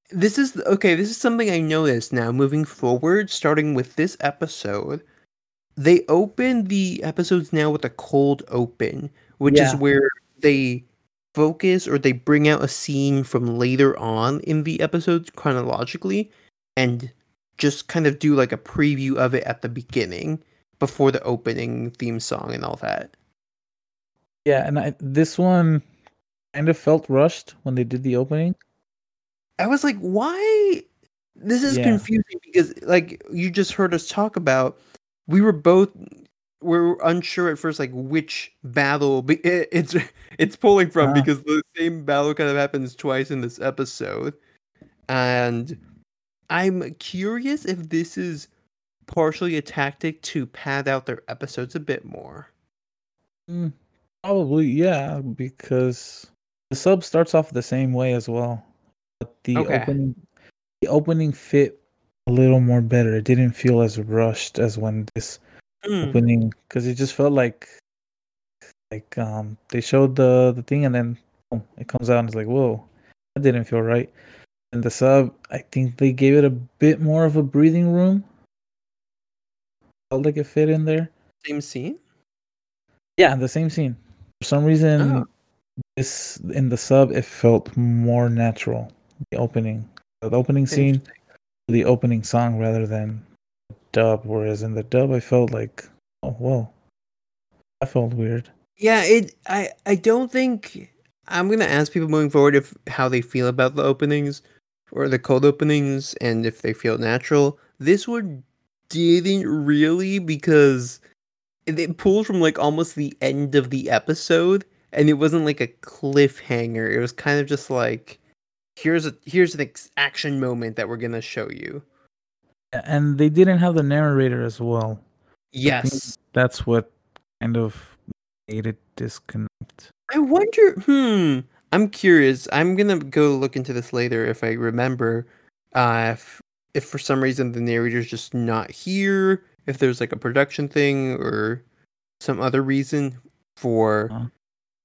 [SPEAKER 1] This is okay. This is something I noticed now. Moving forward, starting with this episode, they open the episodes now with a cold open, which is where they focus or they bring out a scene from later on in the episode chronologically, and just kind of do like a preview of it at the beginning before the opening theme song and all that.
[SPEAKER 2] Yeah, and I, this one kind of felt rushed when they did the opening.
[SPEAKER 1] I was like, why? This is
[SPEAKER 2] Yeah.
[SPEAKER 1] confusing because, like, you just heard us talk about. We were both we were unsure at first, like which battle be- it's it's pulling from
[SPEAKER 2] Ah.
[SPEAKER 1] because the same battle kind of happens twice in this episode, and I'm curious if this is partially a tactic to pad out their episodes a bit more.
[SPEAKER 2] Mm, probably, yeah, because the sub starts off the same way as well, but the
[SPEAKER 1] Okay.
[SPEAKER 2] opening the opening fit a little more better. It didn't feel as rushed as when this
[SPEAKER 1] Mm.
[SPEAKER 2] opening because it just felt like like um they showed the the thing and then boom, it comes out and it's like whoa that didn't feel right and the sub i think they gave it a bit more of a breathing room felt like it fit in there
[SPEAKER 1] Same scene.
[SPEAKER 2] yeah the same scene for some reason
[SPEAKER 1] Oh.
[SPEAKER 2] This in the sub it felt more natural the opening the opening scene the opening song rather than dub whereas in the dub i felt like oh whoa I felt weird
[SPEAKER 1] Yeah, it. I. I don't think I'm gonna ask people moving forward if how they feel about the openings or the cold openings and if they feel natural. This one didn't really because it, it pulled from like almost the end of the episode and it wasn't like a cliffhanger. It was kind of just like here's a here's an ex- action moment that we're gonna show you.
[SPEAKER 2] and they didn't have the narrator as well
[SPEAKER 1] Yes.
[SPEAKER 2] that's what kind of made it disconnect
[SPEAKER 1] I wonder. Hmm. I'm curious. I'm gonna go look into this later if I remember. Uh, if if for some reason the narrator's just not here, if there's like a production thing or some other reason for
[SPEAKER 2] Uh.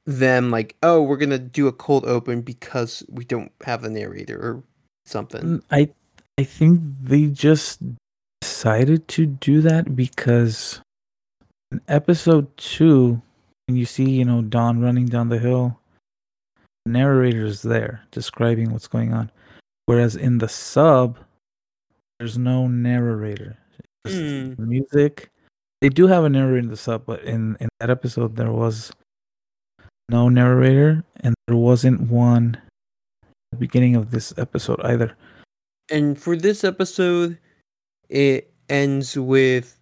[SPEAKER 1] Them, like, oh, we're gonna do a cold open because we Dawn't have a narrator or something.
[SPEAKER 2] Mm, i i think they just decided to do that because in episode two when you see you know don running down the hill the narrator is there describing what's going on whereas in the sub there's no narrator It's just
[SPEAKER 1] Hmm.
[SPEAKER 2] music they do have a narrator in the sub but in in that episode there was no narrator and there wasn't one at the beginning of this episode either
[SPEAKER 1] And for this episode, it ends with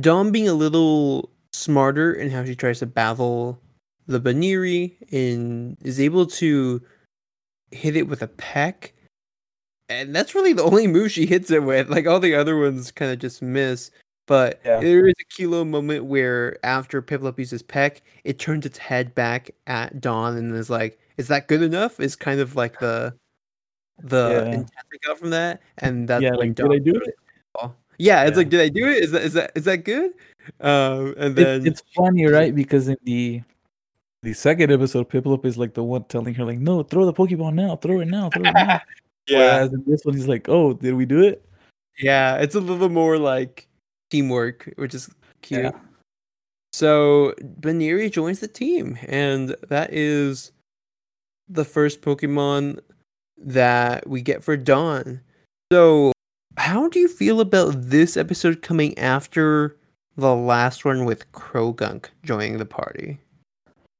[SPEAKER 1] Dawn being a little smarter in how she tries to battle the Buneary and is able to hit it with a peck. And that's really the only move she hits it with. Like all the other ones kind of just miss. But
[SPEAKER 2] Yeah.
[SPEAKER 1] there is a kilo moment where after Piplup uses peck, it turns its head back at Dawn and is like, "Is that good enough?" Is kind of like the the
[SPEAKER 2] Yeah.
[SPEAKER 1] intent I got from that, and that's
[SPEAKER 2] yeah like did i do it
[SPEAKER 1] "Oh." Yeah, it's
[SPEAKER 2] Yeah.
[SPEAKER 1] like, did I do it? Is that is that is that good? Um, and
[SPEAKER 2] It-
[SPEAKER 1] then
[SPEAKER 2] it's funny, right? Because in the the second episode, Piplup is like the one telling her, like, "No, throw the Pokeball now, throw it now, throw it now."
[SPEAKER 1] yeah,
[SPEAKER 2] Whereas in this one, he's like, "Oh, did we do it?"
[SPEAKER 1] yeah, it's a little more like teamwork, which is cute.
[SPEAKER 2] Yeah.
[SPEAKER 1] So Buneary joins the team, and that is the first Pokemon that we get for Dawn. So, how do you feel about this episode coming after the last one with Croagunk joining the party?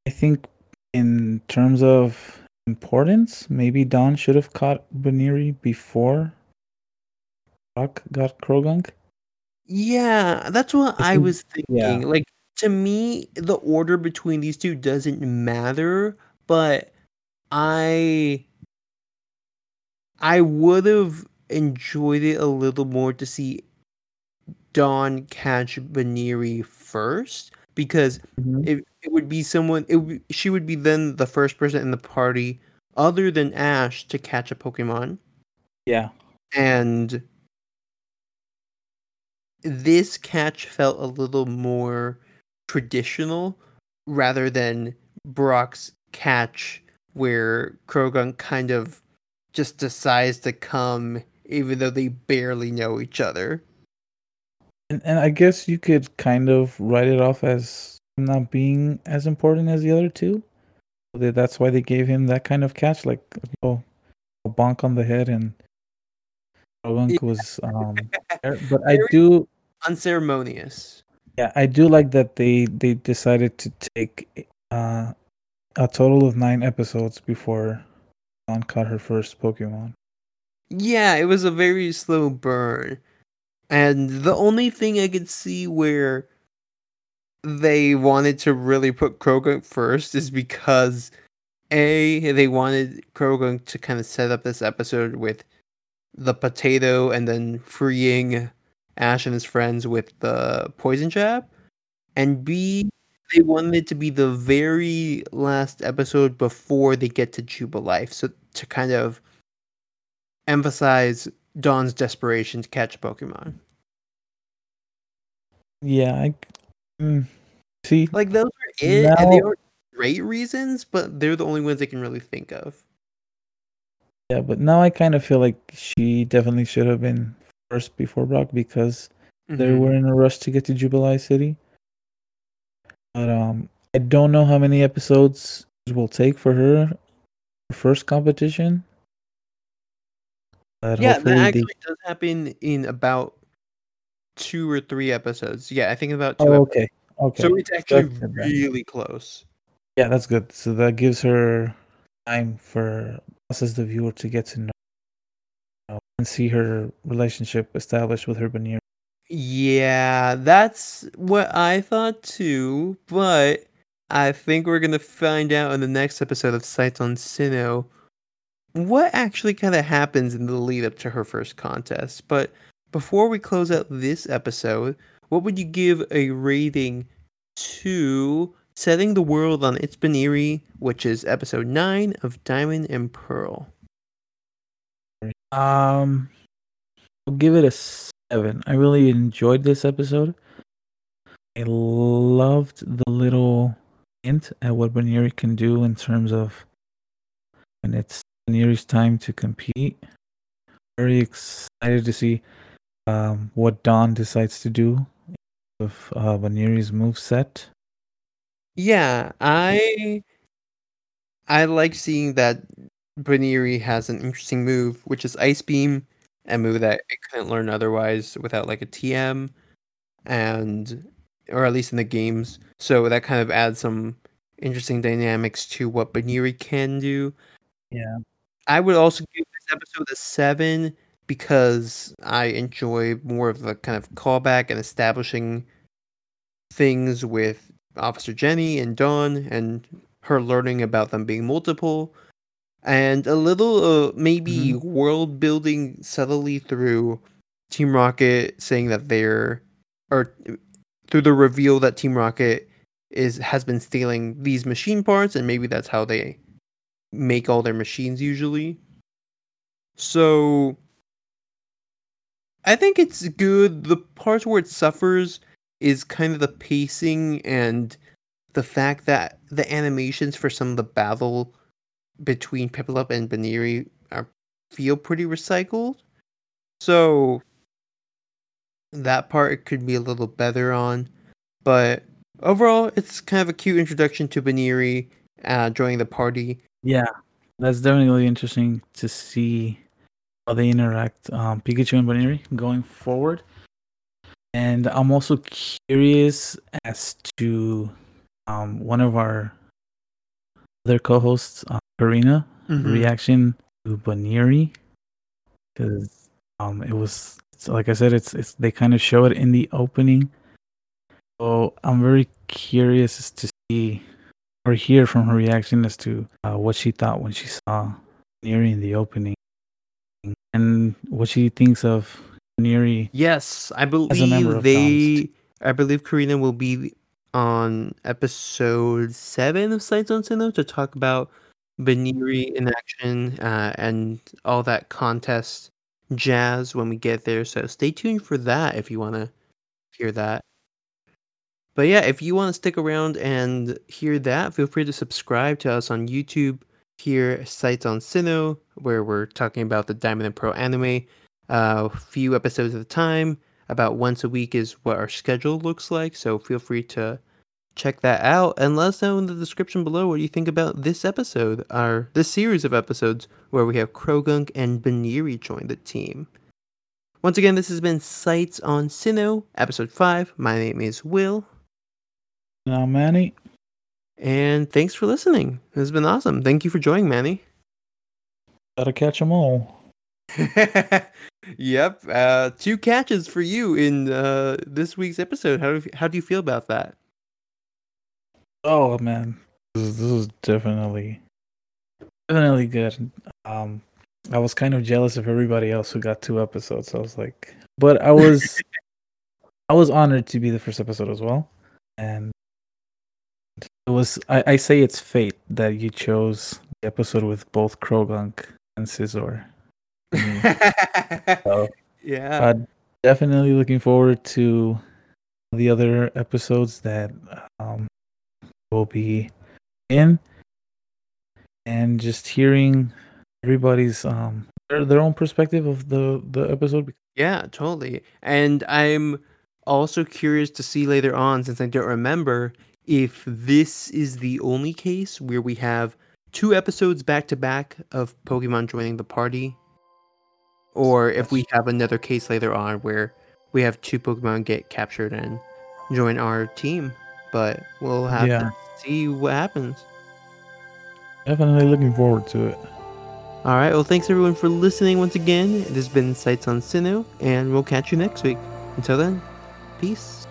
[SPEAKER 2] I think in terms of importance, maybe Dawn should have caught Buneary before Brock got Croagunk.
[SPEAKER 1] Yeah, that's what
[SPEAKER 2] I
[SPEAKER 1] was thinking.
[SPEAKER 2] yeah.
[SPEAKER 1] Like to me, the order between these two doesn't matter, but I I would have enjoyed it a little more to see Dawn catch Buneary first because mm-hmm. it, it would be someone it would, she would be then the first person in the party other than Ash to catch a Pokemon
[SPEAKER 2] Yeah,
[SPEAKER 1] and this catch felt a little more traditional rather than Brock's catch where Croagunk kind of just decides to come even though they barely know each other.
[SPEAKER 2] and, and I guess you could kind of write it off as not being as important as the other two. That's why they gave him that kind of catch, like oh, a bonk on the head, and Croagunk was. Um, there. but I do,
[SPEAKER 1] Unceremonious.
[SPEAKER 2] yeah, I do like that they they decided to take uh, a total of nine episodes before Dawn caught her first Pokemon.
[SPEAKER 1] Yeah, it was a very slow burn. And the only thing I could see where they wanted to really put Croagunk first is because A, they wanted Croagunk to kind of set up this episode with the potato and then freeing Ash and his friends with the poison jab. And B, they wanted it to be the very last episode before they get to Jubilife. So to kind of emphasize Dawn's desperation to catch a Pokemon.
[SPEAKER 2] yeah, I mm, see.
[SPEAKER 1] Like those are it, and they
[SPEAKER 2] Now-
[SPEAKER 1] are great reasons, but they're the only ones I can really think of.
[SPEAKER 2] Yeah, but now I kind of feel like she definitely should have been first before Brock because they
[SPEAKER 1] Mhm.
[SPEAKER 2] were in a rush to get to Jubilife City. But um, I don't know how many episodes it will take for her her first competition. But
[SPEAKER 1] Yeah, that
[SPEAKER 2] they-
[SPEAKER 1] actually does happen in about two or three episodes. Yeah, I think about two.
[SPEAKER 2] Oh, okay. Okay.
[SPEAKER 1] So it's actually
[SPEAKER 2] That's good
[SPEAKER 1] really close.
[SPEAKER 2] Yeah, that's good. So that gives her time for us as the viewer to get to know and see her relationship established with her Buneary.
[SPEAKER 1] Yeah, that's what I thought too, but I think we're gonna find out in the next episode of Sights on Sinnoh what actually kind of happens in the lead up to her first contest. But before we close out this episode, what would you give a rating to Setting the World on Its Buneary, which is episode 9 of Diamond and Pearl?
[SPEAKER 2] Um, I'll give it a seven. I really enjoyed this episode. I loved the little hint at what Buneary can do in terms of when it's Buneary's time to compete. Very excited to see um, what Dawn decides to do with uh, move set.
[SPEAKER 1] Yeah, I I like seeing that Buneary has an interesting move, which is Ice Beam, a move that it couldn't learn otherwise without like a TM, and or at least in the games. So that kind of adds some interesting dynamics to what Buneary can do.
[SPEAKER 2] Yeah.
[SPEAKER 1] I would also give this episode a seven because I enjoy more of the kind of callback and establishing things with Officer Jenny and Dawn and her learning about them being multiple and a little uh, maybe world building subtly through Team Rocket saying that they're or through the reveal that Team Rocket is has been stealing these machine parts and maybe that's how they make all their machines usually. So I think it's good. The parts where it suffers is kind of the pacing and the fact that the animations for some of the battle between Piplup and Buneary are feel pretty recycled. So that part could be a little better on. But overall it's kind of a cute introduction to Buneary uh, joining the party.
[SPEAKER 2] Yeah, that's definitely interesting to see how they interact, um, Pikachu and Buneary going forward. And I'm also curious as to um, one of our other co-hosts, uh, Karina, reaction to Buneary, because um, it was like I said, it's it's they kind of show it in the opening. So I'm very curious to see or hear from her reaction as to uh, what she thought when she saw Neri in the opening, and what she thinks of Neri.
[SPEAKER 1] Yes, I
[SPEAKER 2] a member
[SPEAKER 1] believe they. I believe Karina will be on episode seven of Sights on Sinnoh to talk about Buneary in action uh, and all that contest jazz when we get there. So stay tuned for that if you want to hear that. But yeah, if you want to stick around and hear that, feel free to subscribe to us on YouTube. Here, Sights on Sinnoh, where we're talking about the Diamond and Pearl anime a few episodes at a time. About once a week is what our schedule looks like. So feel free to check that out and let us know in the description below what you think about this episode, our this series of episodes where we have Croagunk and Buneary join the team. Once again, this has been Sights on Sinnoh, episode five. My name is Will,
[SPEAKER 2] Now, Mannie,
[SPEAKER 1] and thanks for listening. This has been awesome. Thank you for joining, Mannie.
[SPEAKER 2] gotta catch 'em all.
[SPEAKER 1] yep, uh, two catches for you in uh, this week's episode. How do you, how do you feel about that?
[SPEAKER 2] Oh man, this is, this is definitely definitely good. Um, I was kind of jealous of everybody else who got two episodes. I was like, but I was I was honored to be the first episode as well, and it was I, I say it's fate that you chose the episode with both Croagunk and Scizor. So,
[SPEAKER 1] yeah.
[SPEAKER 2] uh, definitely looking forward to the other episodes that um, will be in, and just hearing everybody's um their, their own perspective of the the episode.
[SPEAKER 1] Yeah, totally. And I'm also curious to see later on, since I don't remember, if this is the only case where we have two episodes back to back of Pokemon joining the party, or if we have another case later on where we have two Pokemon get captured and join our team. But we'll have
[SPEAKER 2] Yeah.
[SPEAKER 1] to see what happens.
[SPEAKER 2] Definitely looking forward to it.
[SPEAKER 1] All right. Well, thanks everyone for listening once again. This has been Sights on Sinnoh, and we'll catch you next week. Until then, peace.